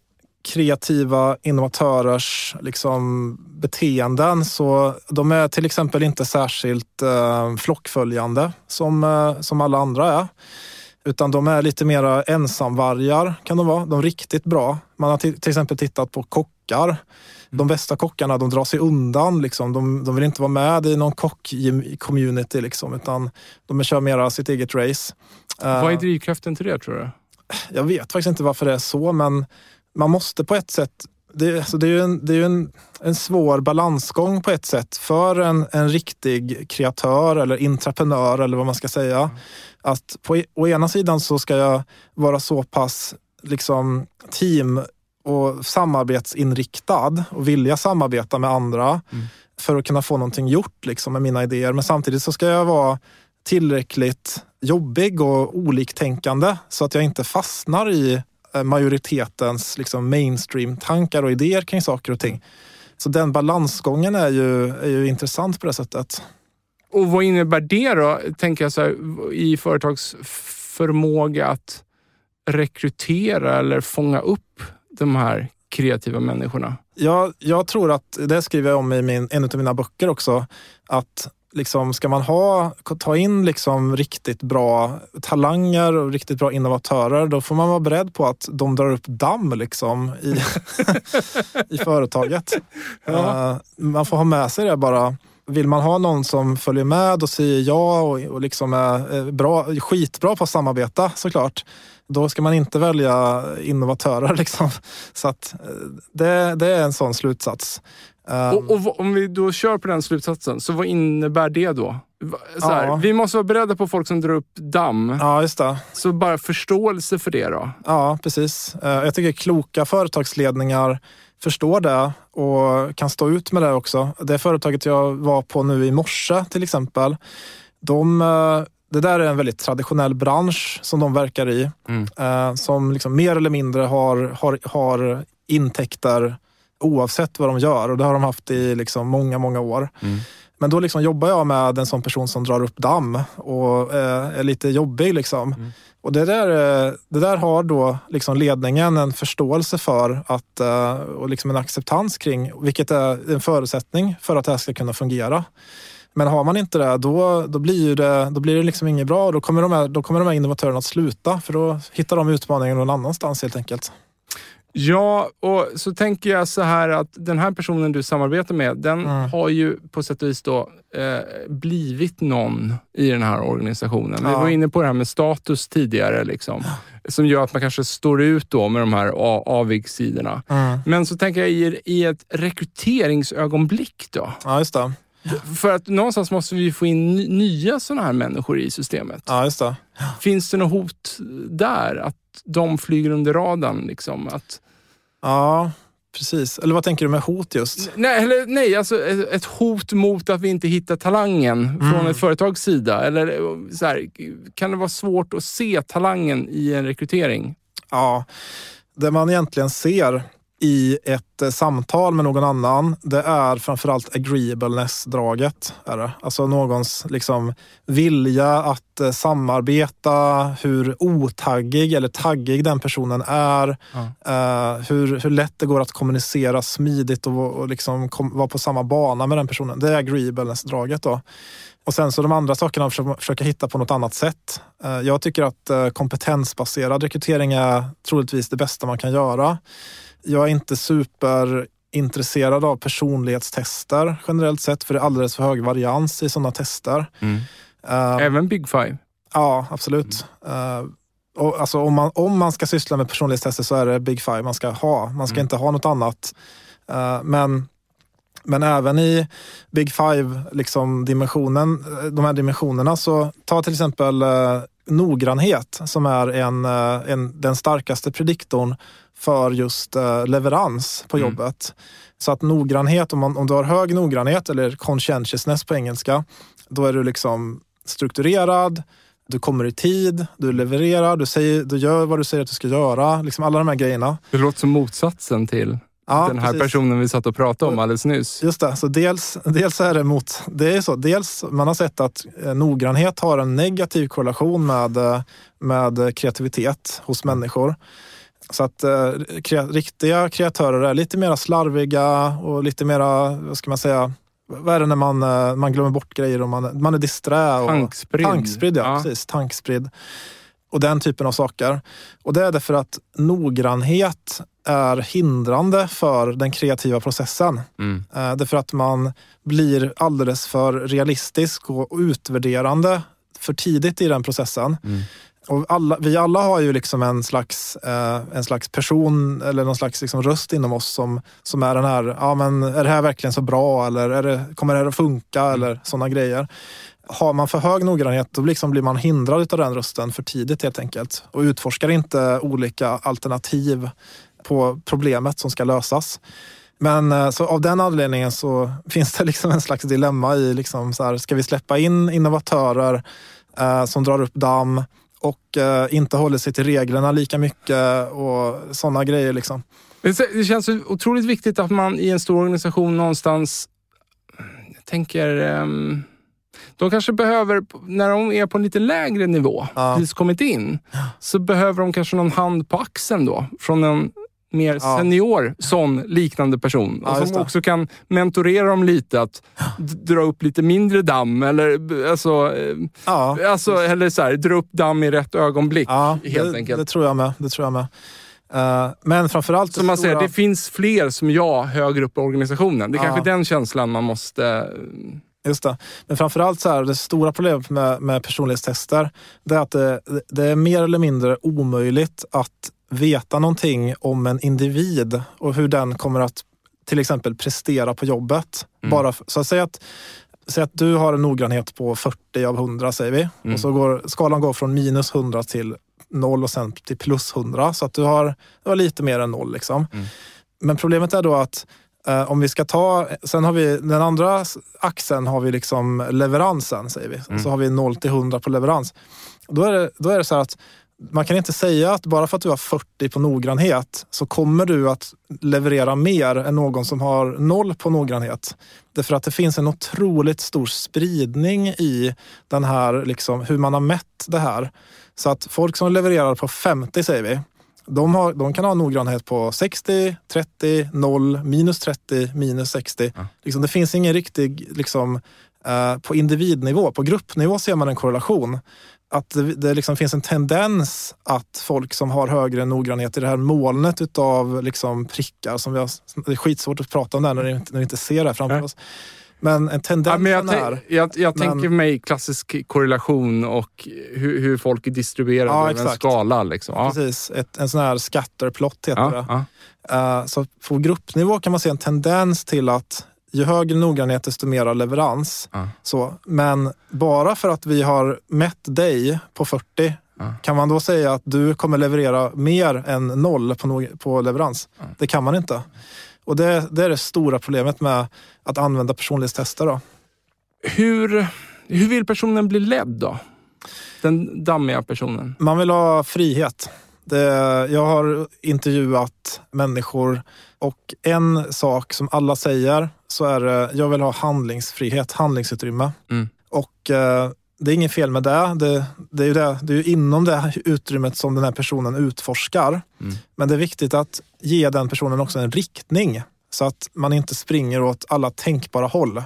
kreativa innovatörers liksom, beteenden. Så de är till exempel inte särskilt eh, flockföljande som, eh, som alla andra är. Utan de är lite mera ensamvargar kan de vara. De är riktigt bra. Man har till exempel tittat på kockar. De mm. bästa kockarna de drar sig undan. Liksom. De, de vill inte vara med i någon kock-community. Liksom, utan de kör mera sitt eget race. Vad är eh, drivkraften till det tror du? Jag vet faktiskt inte varför det är så, men man måste på ett sätt det, alltså det är ju, en, det är en, en svår balansgång på ett sätt för en, en riktig kreatör eller intraprenör eller vad man ska säga. Att på e, å ena sidan så ska jag vara så pass liksom, team och samarbetsinriktad och vilja samarbeta med andra mm. för att kunna få någonting gjort liksom, med mina idéer. Men samtidigt så ska jag vara tillräckligt jobbig och oliktänkande så att jag inte fastnar i Eh, majoritetens liksom mainstream-tankar och idéer kring saker och ting. Så den balansgången är ju, är ju intressant på det sättet. Och vad innebär det då, tänker jag så här, i företags förmåga att rekrytera eller fånga upp de här kreativa människorna? Ja, jag tror att, det skriver jag om i min, en av mina böcker också, att liksom, ska man ha, ta in liksom riktigt bra talanger och riktigt bra innovatörer, då får man vara beredd på att de drar upp damm liksom, i, i företaget. Ja. Uh, man får ha med sig det bara. Vill man ha någon som följer med och säger ja och, och liksom är bra, skitbra på att samarbeta såklart, då ska man inte välja innovatörer. Liksom. Så att eh, det, det är en sån slutsats. Um, och, och, om vi då kör på den slutsatsen, så vad innebär det då? Här, ja. Vi måste vara beredda på folk som drar upp damm. Ja, just det. Så bara förståelse för det då? Ja, precis. Eh, jag tycker kloka företagsledningar förstår det och kan stå ut med det också. Det företaget jag var på nu i morse till exempel, de, eh, det där är en väldigt traditionell bransch som de verkar i. Mm. Eh, som liksom mer eller mindre har, har, har intäkter oavsett vad de gör och det har de haft i liksom många, många år. Mm. Men då liksom jobbar jag med en sån person som drar upp damm och är lite jobbig. Liksom. Mm. Och det där, eh, det där har då liksom ledningen en förståelse för att, eh, och liksom en acceptans kring, vilket är en förutsättning för att det här ska kunna fungera. Men har man inte det, då, då blir det, då blir det liksom inget bra. Då kommer, de här, då kommer de här innovatörerna att sluta, för då hittar de utmaningen någon annanstans helt enkelt. Ja, och så tänker jag så här att den här personen du samarbetar med, den mm. har ju på sätt och vis då, eh, blivit någon i den här organisationen. Ja. Vi var inne på det här med status tidigare, liksom, som gör att man kanske står ut då med de här avigsidorna. Mm. Men så tänker jag i, i ett rekryteringsögonblick då. Ja, just det. För att någonstans måste vi få in nya sådana här människor i systemet. Ja, just det. Finns det något hot där? Att de flyger under radarn? Liksom? Att... Ja, Precis. Eller vad tänker du med hot just? Nej, eller, nej alltså ett hot mot att vi inte hittar talangen mm. från ett företags sida. Eller så här, kan det vara svårt att se talangen i en rekrytering? Ja, det man egentligen ser i ett eh, samtal med någon annan, det är framförallt agreeableness-draget. Alltså någons liksom, vilja att eh, samarbeta, hur otaggig eller taggig den personen är. Uh, hur, hur lätt det går att kommunicera smidigt och, och liksom vara på samma bana med den personen. Det är agreeableness-draget. Då. Och sen så de andra sakerna försöka, försöka hitta på något annat sätt. Uh, jag tycker att uh, kompetensbaserad rekrytering är troligtvis det bästa man kan göra jag är inte superintresserad av personlighetstester generellt sett, för det är alldeles för hög varians i sådana tester. Mm. Uh, Även Big Five? Ja, absolut. Mm. Uh, och alltså om, man, om man ska syssla med personlighetstester så är det Big Five man ska ha. Man ska mm. inte ha något annat. Uh, men, men även i Big Five-dimensionen, liksom de här dimensionerna, så ta till exempel noggrannhet som är en, en, den starkaste prediktorn för just eh, leverans på mm. jobbet. Så att noggrannhet, om, man, om du har hög noggrannhet eller conscientiousness på engelska, då är du liksom strukturerad, du kommer i tid, du levererar, du, säger, du gör vad du säger att du ska göra. Liksom alla de här grejerna. Det låter som motsatsen till ja, den här precis. personen vi satt och pratade om alldeles nyss. Just det, så dels, dels är det mot... Det är så, dels man har sett att eh, noggrannhet har en negativ korrelation med, eh, med kreativitet hos människor. Så att eh, kre riktiga kreatörer är lite mer slarviga och lite mera, vad ska man säga, vad är det när man, man glömmer bort grejer och man, man är disträ? Och, tankspridd. Tankspridd, ja, ja. Precis, tankspridd. Och den typen av saker. Och det är därför att noggrannhet är hindrande för den kreativa processen. Mm. Eh, därför att man blir alldeles för realistisk och utvärderande för tidigt i den processen. Mm. Och alla, vi alla har ju liksom en slags, eh, en slags person eller någon slags liksom röst inom oss som, som är den här, ja men är det här verkligen så bra eller är det, kommer det här att funka mm. eller sådana grejer. Har man för hög noggrannhet då liksom blir man hindrad av den rösten för tidigt helt enkelt och utforskar inte olika alternativ på problemet som ska lösas. Men eh, så av den anledningen så finns det liksom en slags dilemma i, liksom så här, ska vi släppa in innovatörer eh, som drar upp damm och eh, inte håller sig till reglerna lika mycket och sådana grejer. Liksom. Det känns otroligt viktigt att man i en stor organisation någonstans jag tänker um, de kanske behöver, när de är på en lite lägre nivå, ja. precis kommit in, så behöver de kanske någon hand på axeln då från en mer ja. senior sån liknande person. Ja, som också kan mentorera dem lite, att dra upp lite mindre damm eller, alltså, eh, ja. alltså, eller så här, dra upp damm i rätt ögonblick. Ja, helt det, enkelt. det tror jag med. Det tror jag med. Uh, men framförallt... Så man stora... säger, det finns fler som jag högre upp i organisationen. Det är kanske den känslan man måste... Eh, Just det. Men framförallt så här, det stora problemet med, med personlighetstester, det är att det, det, är mer eller mindre omöjligt att veta någonting om en individ och hur den kommer att till exempel prestera på jobbet. Mm. Bara så att säga att Säg att du har en noggrannhet på 40 av 100 säger vi. Mm. Och så går skalan går från minus 100 till 0 och sen till plus 100. Så att du har, du har lite mer än 0. Liksom. Mm. Men problemet är då att eh, om vi ska ta, sen har vi den andra axeln har vi liksom leveransen säger vi. Mm. Så har vi 0 till 100 på leverans. Då är det, då är det så att man kan inte säga att bara för att du har 40 på noggrannhet så kommer du att leverera mer än någon som har noll på noggrannhet. Därför att det finns en otroligt stor spridning i den här, liksom, hur man har mätt det här. Så att folk som levererar på 50 säger vi, de, har, de kan ha noggrannhet på 60, 30, 0, minus 30, minus 60. Ja. Liksom, det finns ingen riktig, liksom, eh, på individnivå, på gruppnivå ser man en korrelation att det, det liksom finns en tendens att folk som har högre noggrannhet i det här molnet utav liksom prickar, som vi har, det är skitsvårt att prata om det här när vi inte, när vi inte ser det framför oss. Men en tendens ja, men jag, är... Jag, jag men... tänker mig klassisk korrelation och hur, hur folk är distribuerade ja, över en skala. Liksom. Ja. Precis, Ett, en sån här scatterplot heter ja, det. Uh, så på gruppnivå kan man se en tendens till att ju högre noggrannhet desto mera leverans. Mm. Så, men bara för att vi har mätt dig på 40 Ja. Kan man då säga att du kommer leverera mer än noll på, no på leverans? Ja. Det kan man inte. Och det, det, är det stora problemet med att använda personlighetstester. Då. Hur, hur vill personen bli ledd då? Den dammiga personen? Man vill ha frihet. Det, jag har intervjuat människor och en sak som alla säger så är det, jag vill ha handlingsfrihet, handlingsutrymme. Mm. Och eh, det är inget fel med det. Det, det är ju det, det är inom det utrymmet som den här personen utforskar. Mm. Men det är viktigt att ge den personen också en riktning så att man inte springer åt alla tänkbara håll.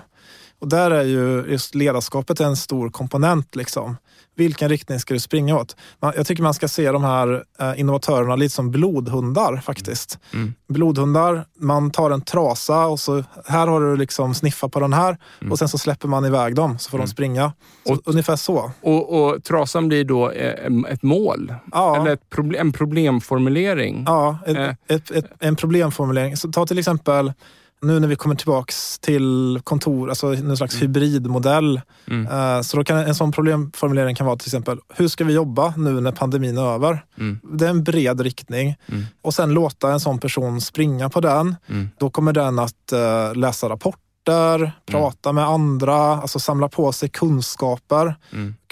Och där är ju just ledarskapet en stor komponent. Liksom vilken riktning ska du springa åt? Jag tycker man ska se de här eh, innovatörerna lite som blodhundar faktiskt. Mm. Blodhundar, man tar en trasa och så här har du liksom sniffa på den här mm. och sen så släpper man iväg dem så får mm. de springa. Så, och, ungefär så. Och, och, trasan blir då eh, ett mål? Ja. Eller problem, en problemformulering? Ja, ett, eh. ett, ett, en problemformulering. Så ta till exempel nu när vi kommer tillbaks till kontor, alltså en slags mm. hybridmodell. Mm. Eh, så då kan en sån problemformulering kan vara till exempel, hur ska vi jobba nu när pandemin är över? Mm. Det är en bred riktning. Mm. Och sen låta en sån person springa på den. Mm. Då kommer den att uh, läsa rapporter, mm. prata med andra, alltså samla på sig kunskaper.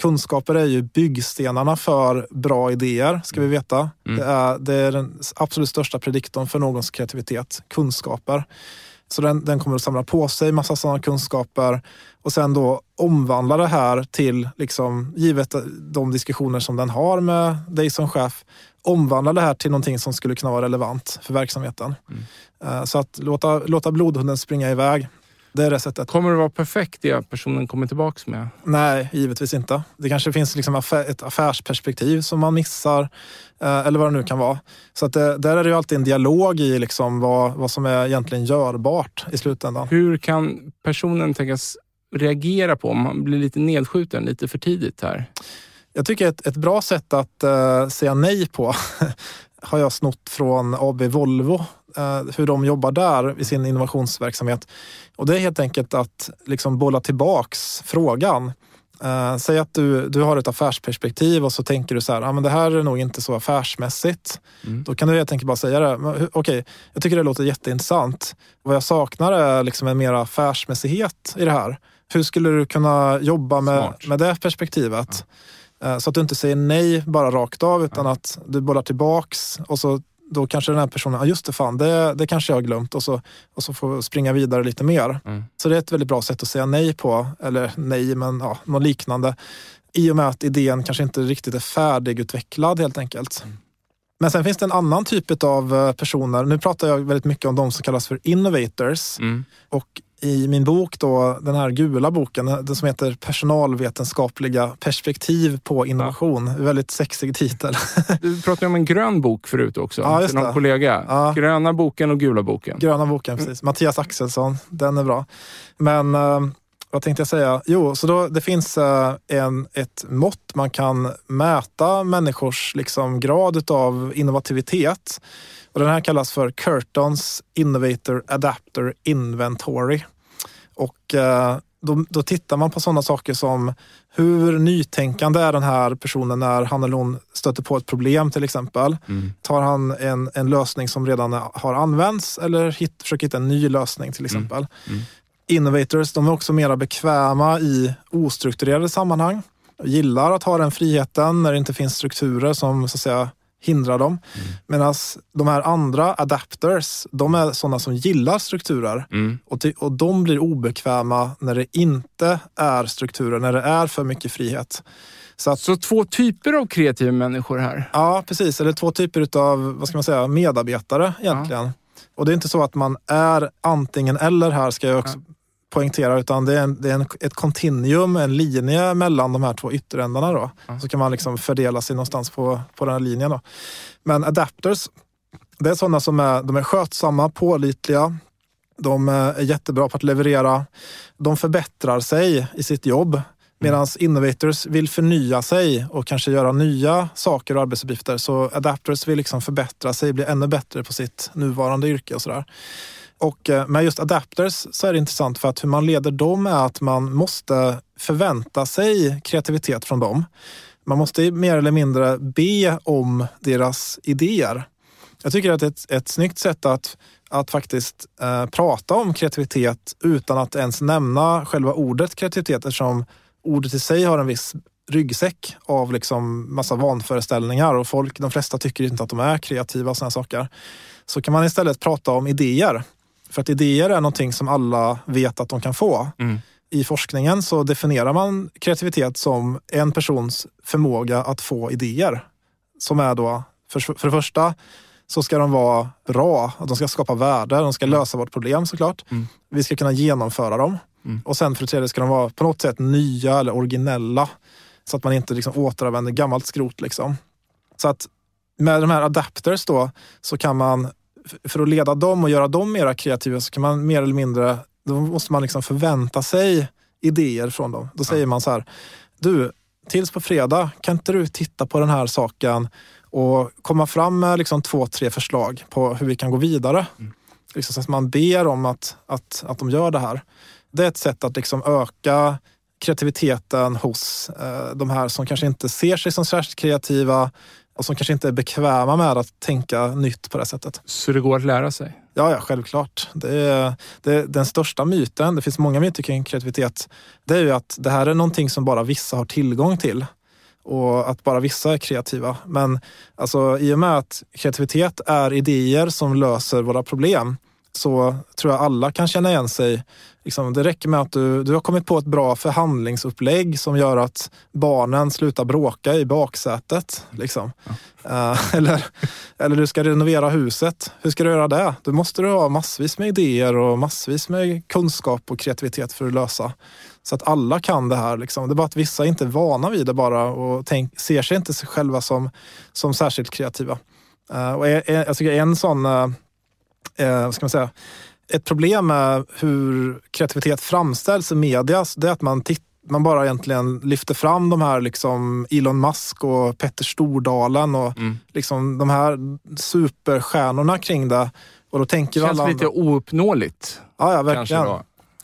Kunskaper är ju byggstenarna för bra idéer, ska vi veta. Det, är, det är den absolut största prediktorn för någons kreativitet, kunskaper. Så den, den kommer att samla på sig massa sådana kunskaper och sen då omvandla det här till, liksom, givet de diskussioner som den har med dig som chef, omvandla det här till någonting som skulle kunna vara relevant för verksamheten. Mm. Eh, så att låta, låta blodhunden springa iväg det är det sättet. Kommer det vara perfekt det personen kommer tillbaka med? Nej, givetvis inte. Det kanske finns liksom ett affärsperspektiv som man missar. Eh, eller vad det nu kan vara. Så att det, där är det ju alltid en dialog i liksom vad, vad som är egentligen görbart i slutändan. Hur kan personen tänkas reagera på om man blir lite nedskjuten lite för tidigt här? Jag tycker ett, ett bra sätt att uh, säga nej på har jag snott från AB Volvo Eh, hur de jobbar där i sin innovationsverksamhet. Och det är helt enkelt att liksom bolla tillbaks frågan. Uh, säg att du, du har ett affärsperspektiv och så tänker du så här, ah, men det här är nog inte så affärsmässigt. Mm. Då kan du helt enkelt bara säga det. Okej, okay, jag tycker det låter jätteintressant. Vad jag saknar är liksom en mer affärsmässighet i det här. Hur skulle du kunna jobba med, med det perspektivet? Ja. Uh, så att du inte säger nej bara rakt av utan ja. att du bollar tillbaks och så då kanske den här personen, ja just det fan, det, det kanske jag har glömt och så, och så får springa vidare lite mer. Mm. Så det är ett väldigt bra sätt att säga nej på, eller nej men ja, något liknande. I och med att idén kanske inte riktigt är färdigutvecklad helt enkelt. Mm. Men sen finns det en annan typ av eh, personer. Nu pratar jag väldigt mycket om de som kallas för innovators. Mm. Och i min bok, då, den här gula boken, den som heter Personalvetenskapliga perspektiv på innovation. Ja. Väldigt sexig titel. Du pratade om en grön bok förut också, ja, just till någon det. kollega. Ja. Gröna boken och gula boken. Gröna boken, precis. Mm. Mattias Axelsson, den är bra. Men eh, vad tänkte jag säga? Jo, så då, det finns eh, en, ett mått man kan mäta människors liksom, grad av innovativitet. Och den här kallas för Curtons Innovator Adapter Inventory. Och eh, då, då tittar man på sådana saker som hur nytänkande är den här personen när han eller hon stöter på ett problem till exempel. Mm. Tar han en, en lösning som redan har använts eller hit, försöker hitta en ny lösning till mm. exempel. Mm. Innovators de är också mera bekväma i ostrukturerade sammanhang. Gillar att ha den friheten när det inte finns strukturer som så att säga hindrar dem. Mm. Medan de här andra adapters, de är sådana som gillar strukturer. Mm. Och, och de blir obekväma när det inte är strukturer, när det är för mycket frihet. Så, att, så två typer av kreativa människor här? Ja, precis. Eller två typer av vad ska man säga, medarbetare egentligen. Ja. Och det är inte så att man är antingen eller här, ska jag också ja poängtera, utan det är, en, det är en, ett kontinuum, en linje mellan de här två ytterändarna. Då. Mm. Så kan man liksom fördela sig någonstans på, på den här linjen. Då. Men adapters, det är sådana som är, de är skötsamma, pålitliga, de är jättebra på att leverera. De förbättrar sig i sitt jobb. Medan mm. innovators vill förnya sig och kanske göra nya saker och arbetsuppgifter. Så adapters vill liksom förbättra sig, bli ännu bättre på sitt nuvarande yrke och sådär. Och eh, med just adapters så är det intressant för att hur man leder dem är att man måste förvänta sig kreativitet från dem. man måste mer eller mindre be om deras idéer. Jag tycker att det ett, ett snyggt sätt att, att faktiskt eh, prata om kreativitet utan att ens nämna själva ordet kreativitet eftersom ordet i sig har en viss ryggsäck av liksom massa vanföreställningar och folk, de flesta tycker inte att de är kreativa och sådana saker. Så kan man istället prata om idéer. För att idéer är någonting som alla vet att de kan få. Mm. I forskningen så definierar man kreativitet som en persons förmåga att få idéer. Som är då, för, för det första, så ska de vara bra. De ska skapa värde, de ska mm. lösa vårt problem såklart. Mm. Vi ska kunna genomföra dem. Mm. Och sen för det tredje ska de vara på något sätt nya eller originella. Så att man inte liksom återanvänder gammalt skrot. Liksom. Så att med de här adapters då så kan man, för att leda dem och göra dem mer kreativa så kan man mer eller mindre, då måste man liksom förvänta sig idéer från dem. Då säger man så här, du, tills på fredag kan inte du titta på den här saken och komma fram med liksom två, tre förslag på hur vi kan gå vidare. Mm. Liksom så att man ber om att, att, att de gör det här. Det är ett sätt att liksom öka kreativiteten hos eh, de här som kanske inte ser sig som särskilt kreativa och som kanske inte är bekväma med att tänka nytt på det sättet. Så det går att lära sig? Ja, ja självklart. Det är, det är den största myten, det finns många myter kring kreativitet, det är ju att det här är någonting som bara vissa har tillgång till och att bara vissa är kreativa. Men alltså, i och med att kreativitet är idéer som löser våra problem så tror jag alla kan känna igen sig. Liksom, det räcker med att du, du har kommit på ett bra förhandlingsupplägg som gör att barnen slutar bråka i baksätet. Liksom. Ja. Uh, eller, eller du ska renovera huset. Hur ska du göra det? Då måste du ha massvis med idéer och massvis med kunskap och kreativitet för att lösa. Så att alla kan det här. Liksom. Det är bara att vissa inte är vana vid det bara och tänk, ser sig inte sig själva som, som särskilt kreativa. Uh, och jag, jag tycker en sån uh, eh, ska man säga, ett problem med hur kreativitet framställs i media, det är att man, titt, man bara egentligen lyfter fram de här liksom Elon Musk och Petter Stordalen och mm. liksom de här superstjärnorna kring det. Och då tänker Känns alla lite ouppnåeligt. Ja, ja verkligen.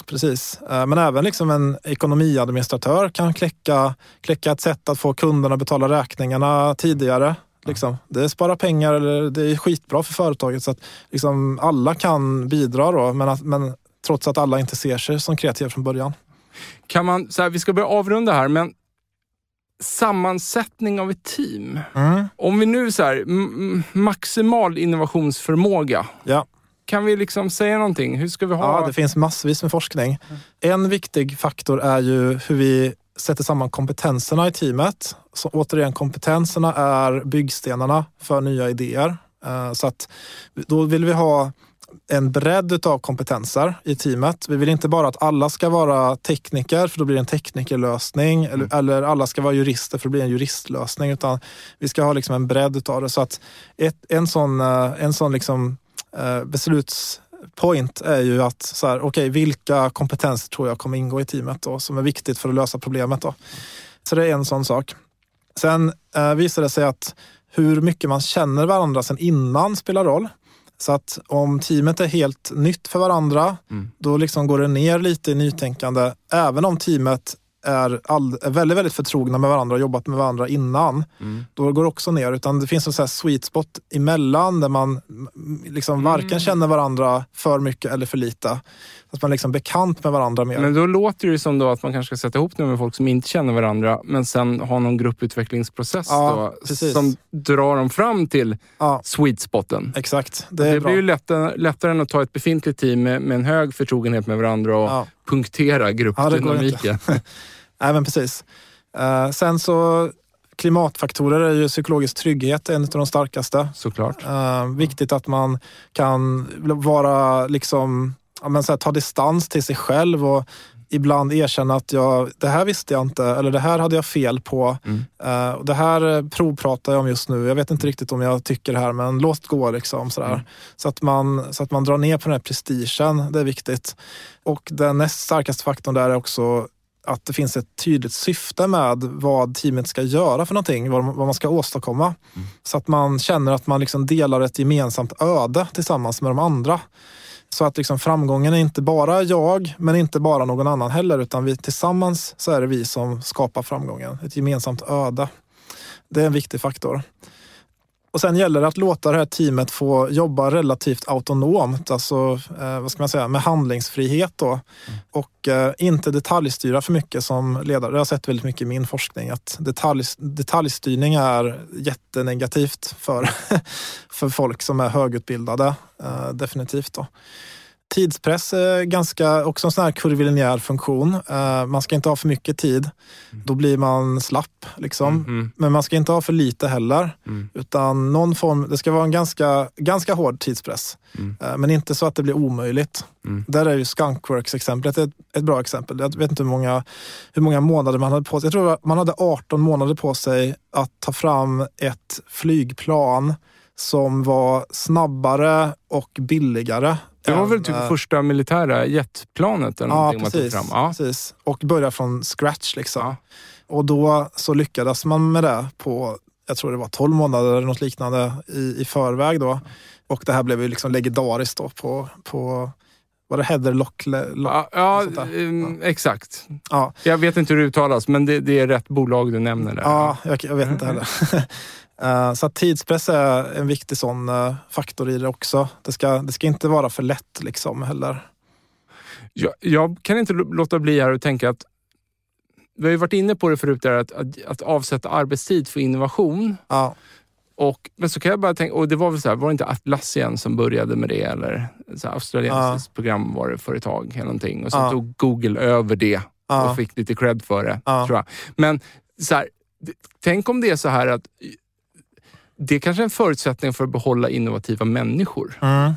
Precis. Eh, men även liksom en ekonomiadministratör kan kläcka, kläcka ett sätt att få kunderna att betala räkningarna tidigare. Liksom. Det sparar pengar, eller det är skitbra för företaget. Så att liksom, alla kan bidra då, men, att, men trots att alla inte ser sig som kreativa från början. Kan man, så här, vi ska börja avrunda här, men sammansättning av ett team. Mm. Om vi nu så här, maximal innovationsförmåga. Ja. Kan vi liksom säga någonting? Hur ska vi ha... Ja, det finns massvis med forskning. Mm. En viktig faktor är ju hur vi sätter samman kompetenserna i teamet. Så återigen, kompetenserna är byggstenarna för nya idéer. Eh, så att då vill vi ha en bredd av kompetenser i teamet. Vi vill inte bara att alla ska vara tekniker, för då blir det en teknikerlösning. Mm. Eller, eller, alla ska vara jurister, för då blir det en juristlösning. Utan vi ska ha liksom en bredd av det. Så att ett, en sån, eh, en sån liksom, eh, besluts point är ju att, så här, okay, vilka kompetenser tror jag kommer ingå i teamet då, som är viktigt för att lösa problemet. Då. Så det är en sån sak. Sen eh, visar det sig att hur mycket man känner varandra sen innan spelar roll. Så att om teamet är helt nytt för varandra, mm. då liksom går det ner lite i nytänkande. Även om teamet är, all, är väldigt, väldigt förtrogna med varandra och jobbat med varandra innan, mm. då går det också ner. Utan det finns en sån sweet spot emellan där man liksom mm. varken känner varandra för mycket eller för lite. Att man liksom är bekant med varandra mer. Men då låter det som då att man kanske ska sätta ihop det med folk som inte känner varandra, men sen ha någon grupputvecklingsprocess ja, då, som drar dem fram till ja. sweet spoten. Exakt. Det, det blir ju lättare, lättare än att ta ett befintligt team med, med en hög förtrogenhet med varandra och ja. punktera gruppdynamiken. Ja, Nej, men precis. Uh, sen så klimatfaktorer är ju psykologisk trygghet en av de starkaste. Såklart. Uh, viktigt att man kan vara liksom ja, men så här, ta distans till sig själv och ibland erkänna att jag, det här visste jag inte eller det här hade jag fel på. Mm. Uh, det här provpratar jag om just nu. Jag vet inte riktigt om jag tycker det här men låt gå. Liksom, sådär. Mm. Så, att man, så att man drar ner på den här prestigen, det är viktigt. Och den näst starkaste faktorn där är också att det finns ett tydligt syfte med vad teamet ska göra för någonting, vad, vad man ska åstadkomma. Mm. Så att man känner att man liksom delar ett gemensamt öde tillsammans med de andra. Så att liksom framgången är inte bara jag, men inte bara någon annan heller, utan vi tillsammans så är det vi som skapar framgången. Ett gemensamt öde. Det är en viktig faktor. Och sen gäller det att låta det här teamet få jobba relativt autonomt, alltså eh, vad ska man säga, med handlingsfrihet då. Mm. Och eh, inte detaljstyra för mycket som ledare. Jag har sett väldigt mycket i min forskning att detalj, detaljstyrning är jättenegativt för, för folk som är högutbildade. Eh, definitivt. då. Tidspress är ganska, också en sån här kurvilinjär funktion. Uh, man ska inte ha för mycket tid. Mm. Då blir man slapp. Liksom. Mm, mm. Men man ska inte ha för lite heller. Mm. Utan någon form, det ska vara en ganska, ganska hård tidspress. Uh, men inte så att det blir omöjligt. Mm. Där är ju Skunkworks-exemplet ett, ett, bra exempel. Jag vet inte hur många, hur många månader man hade på sig. Jag tror man hade 18 månader på sig att ta fram ett flygplan som var snabbare och billigare det var väl typ första militära jetplanet? Eller ja, precis, fram. ja, precis. Och börja från scratch. liksom. Ja. Och då så lyckades man med det på, jag tror det var 12 månader eller något liknande i, i förväg. Då. Och det här blev ju liksom legendariskt då på, på var det Heather Lock? Lock ja, ja, um, exakt. Ja. Jag vet inte hur det uttalas, men det, det är rätt bolag du nämner. Där. Ja, jag, jag vet inte heller. Eh, så tidspress är en viktig sån eh, faktor i det också. Det ska, det ska inte vara för lätt liksom heller. Jag, jag kan inte låta bli här och tänka att vi har ju varit inne på det förut, där, att, att, att avsätta arbetstid för innovation. Ja. Och, men så kan jag bara tänka, och det var väl så här, var det inte Atlassian som började med det? Eller så här, australiensiskt ja. programvaruföretag eller någonting. Och så ja. tog Google över det ja. och fick lite cred för det. Tror jag. Men så här, tänk om det är så här att det är kanske är en förutsättning för att behålla innovativa människor. Mm.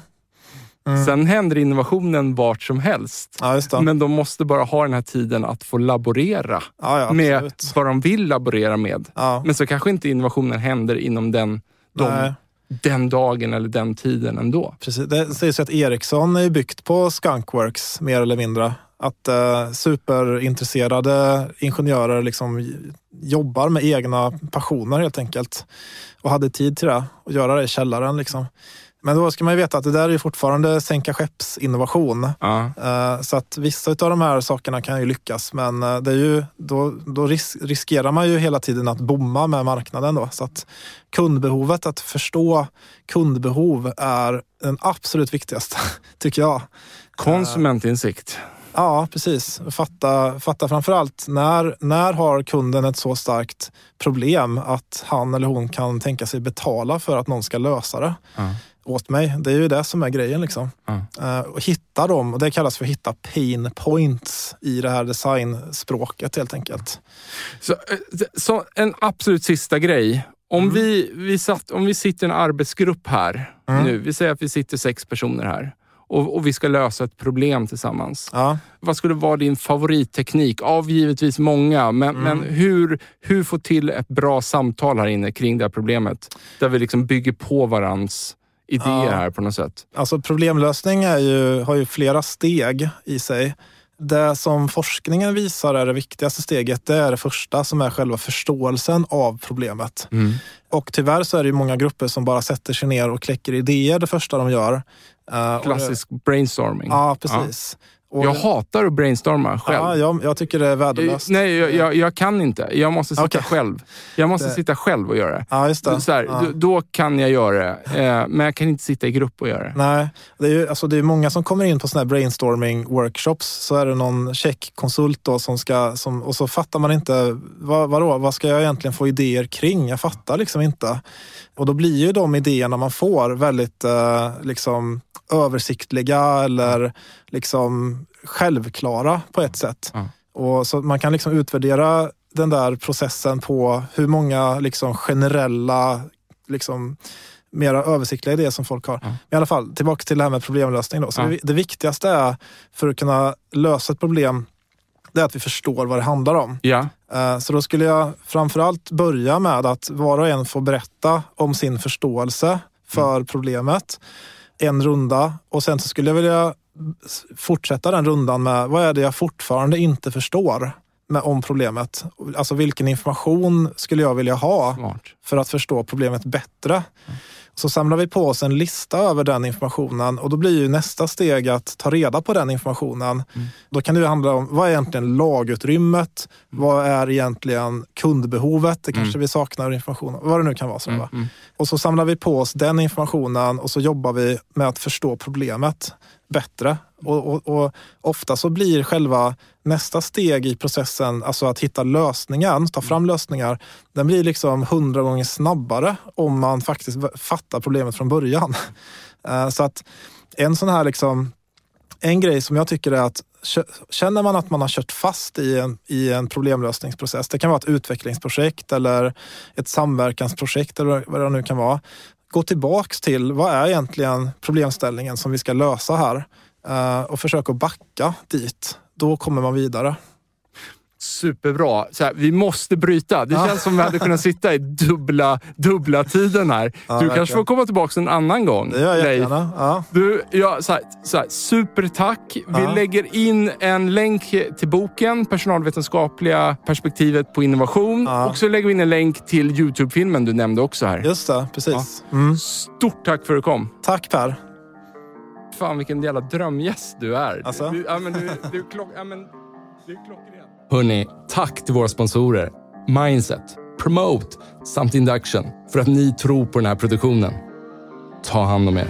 Mm. Sen händer innovationen vart som helst. Ja, men de måste bara ha den här tiden att få laborera ja, ja, med vad de vill laborera med. Men så kanske inte innovationen händer inom den, de, den dagen eller den tiden ändå. Precis. Det sägs att Ericsson är byggt på Skunkworks mer eller mindre. Att eh, superintresserade ingenjörer liksom jobbar med egna passioner helt enkelt. Och hade tid till det och göra det i källaren. Liksom. Men då ska man ju veta att det där är fortfarande sänka skeppsinnovation. Ja. Uh, så att vissa av de här sakerna kan ju lyckas, men uh, det är ju, då, då ris riskerar man ju hela tiden att bomma med marknaden. Då. Så att kundbehovet, att förstå kundbehov är den absolut viktigaste, tycker jag. Konsumentinsikt. Ja, precis. Fatta, fatta framförallt när, när har kunden ett så starkt problem att han eller hon kan tänka sig betala för att någon ska lösa det mm. åt mig. Det är ju det som är grejen. Liksom. Mm. Uh, och hitta dem, och det kallas för att hitta pain points i det här designspråket helt enkelt. Så, eh, så en absolut sista grej. Om, mm. vi, vi satt, om vi sitter i en arbetsgrupp här mm. nu, vi säger att vi sitter sex personer här och, och, vi ska lösa ett problem tillsammans. Ja. Vad skulle vara din favoritteknik? Av givetvis många, men, mm. men hur, hur få till ett bra samtal här inne kring det här problemet? Där vi liksom bygger på varandras idéer ja. här på något sätt. Alltså problemlösning ju, har ju flera steg i sig. Det som forskningen visar är det viktigaste steget, det är det första som är själva förståelsen av problemet. Mm. Och tyvärr så är det många grupper som bara sätter sig ner och kläcker idéer det första de gör. Uh, Klassisk brainstorming. Ja, precis. Jag hatar att brainstorma själv. Ja, jag, jag tycker det är värdelöst. Nej, jag, jag, jag, kan inte. Jag måste sitta okay. själv. Jag måste det. sitta själv och göra det. Ja, just det. Så här, ja. då, då, kan jag göra det, eh, men jag kan inte sitta i grupp och göra det. Nej, det är, ju, alltså, det är många som kommer in på såna här brainstorming-workshops. Så är det någon konsult då som ska, som, och så fattar man inte, vad, vadå, vad ska jag egentligen få idéer kring? Jag fattar liksom inte. Och då blir ju de idéerna man får väldigt eh, liksom, översiktliga eller liksom självklara på ett sätt. Mm. Och så Man kan liksom utvärdera den där processen på hur många liksom generella, liksom, mera översiktliga idéer som folk har. Mm. I alla fall, tillbaka till det här med problemlösning. Då. Så mm. det, det, viktigaste är för att kunna lösa ett problem, det är att vi förstår vad det handlar om. Ja. Eh, så då skulle jag framförallt börja med att var och en får berätta om sin förståelse för mm. problemet. En runda och sen så skulle jag vilja fortsätta den rundan med vad är det jag fortfarande inte förstår med, om problemet. Alltså vilken information skulle jag vilja ha Smart. för att förstå problemet bättre? Mm. Så samlar vi på oss en lista över den informationen och då blir ju nästa steg att ta reda på den informationen. Mm. Då kan det handla om vad är egentligen lagutrymmet? Mm. Vad är egentligen kundbehovet? Det kanske mm. vi saknar information Vad det nu kan vara. Så, mm. mm. Och så samlar vi på oss den informationen och så jobbar vi med att förstå problemet bättre. Och, och, och, ofta så blir själva nästa steg i processen, alltså att hitta lösningen, ta fram lösningar, den blir liksom hundra gånger snabbare om man faktiskt fattar problemet från början. Eh, så att en sån här liksom, en grej som jag tycker är att känner man att man har kört fast i en, i en problemlösningsprocess, det kan vara ett utvecklingsprojekt eller ett samverkansprojekt eller vad det nu kan vara. Gå tillbaks till vad är egentligen problemställningen som vi ska lösa här uh, och försöka backa dit. Då kommer man vidare. Superbra. Så här, vi måste bryta. Det känns som vi hade kunnat sitta i dubbla, dubbla tiden här. Ja, du verkligen. kanske får komma tillbaka en annan gång. Det gör jag jättegärna. Ja. Du, ja, så här, så här, supertack. Vi ja. lägger in en länk till boken Personalvetenskapliga perspektivet på innovation. Ja. Och så lägger vi in en länk till Youtube-filmen du nämnde också här. Just det, precis. Mm. Stort tack för att du kom. Tack Per. Fan vilken jävla drömgäst du är. Alltså? Du, ja, men du, du, klock, ja, men, du är klockren. Hörni, tack till våra sponsorer Mindset, Promote samt Induction för att ni tror på den här produktionen. Ta hand om er.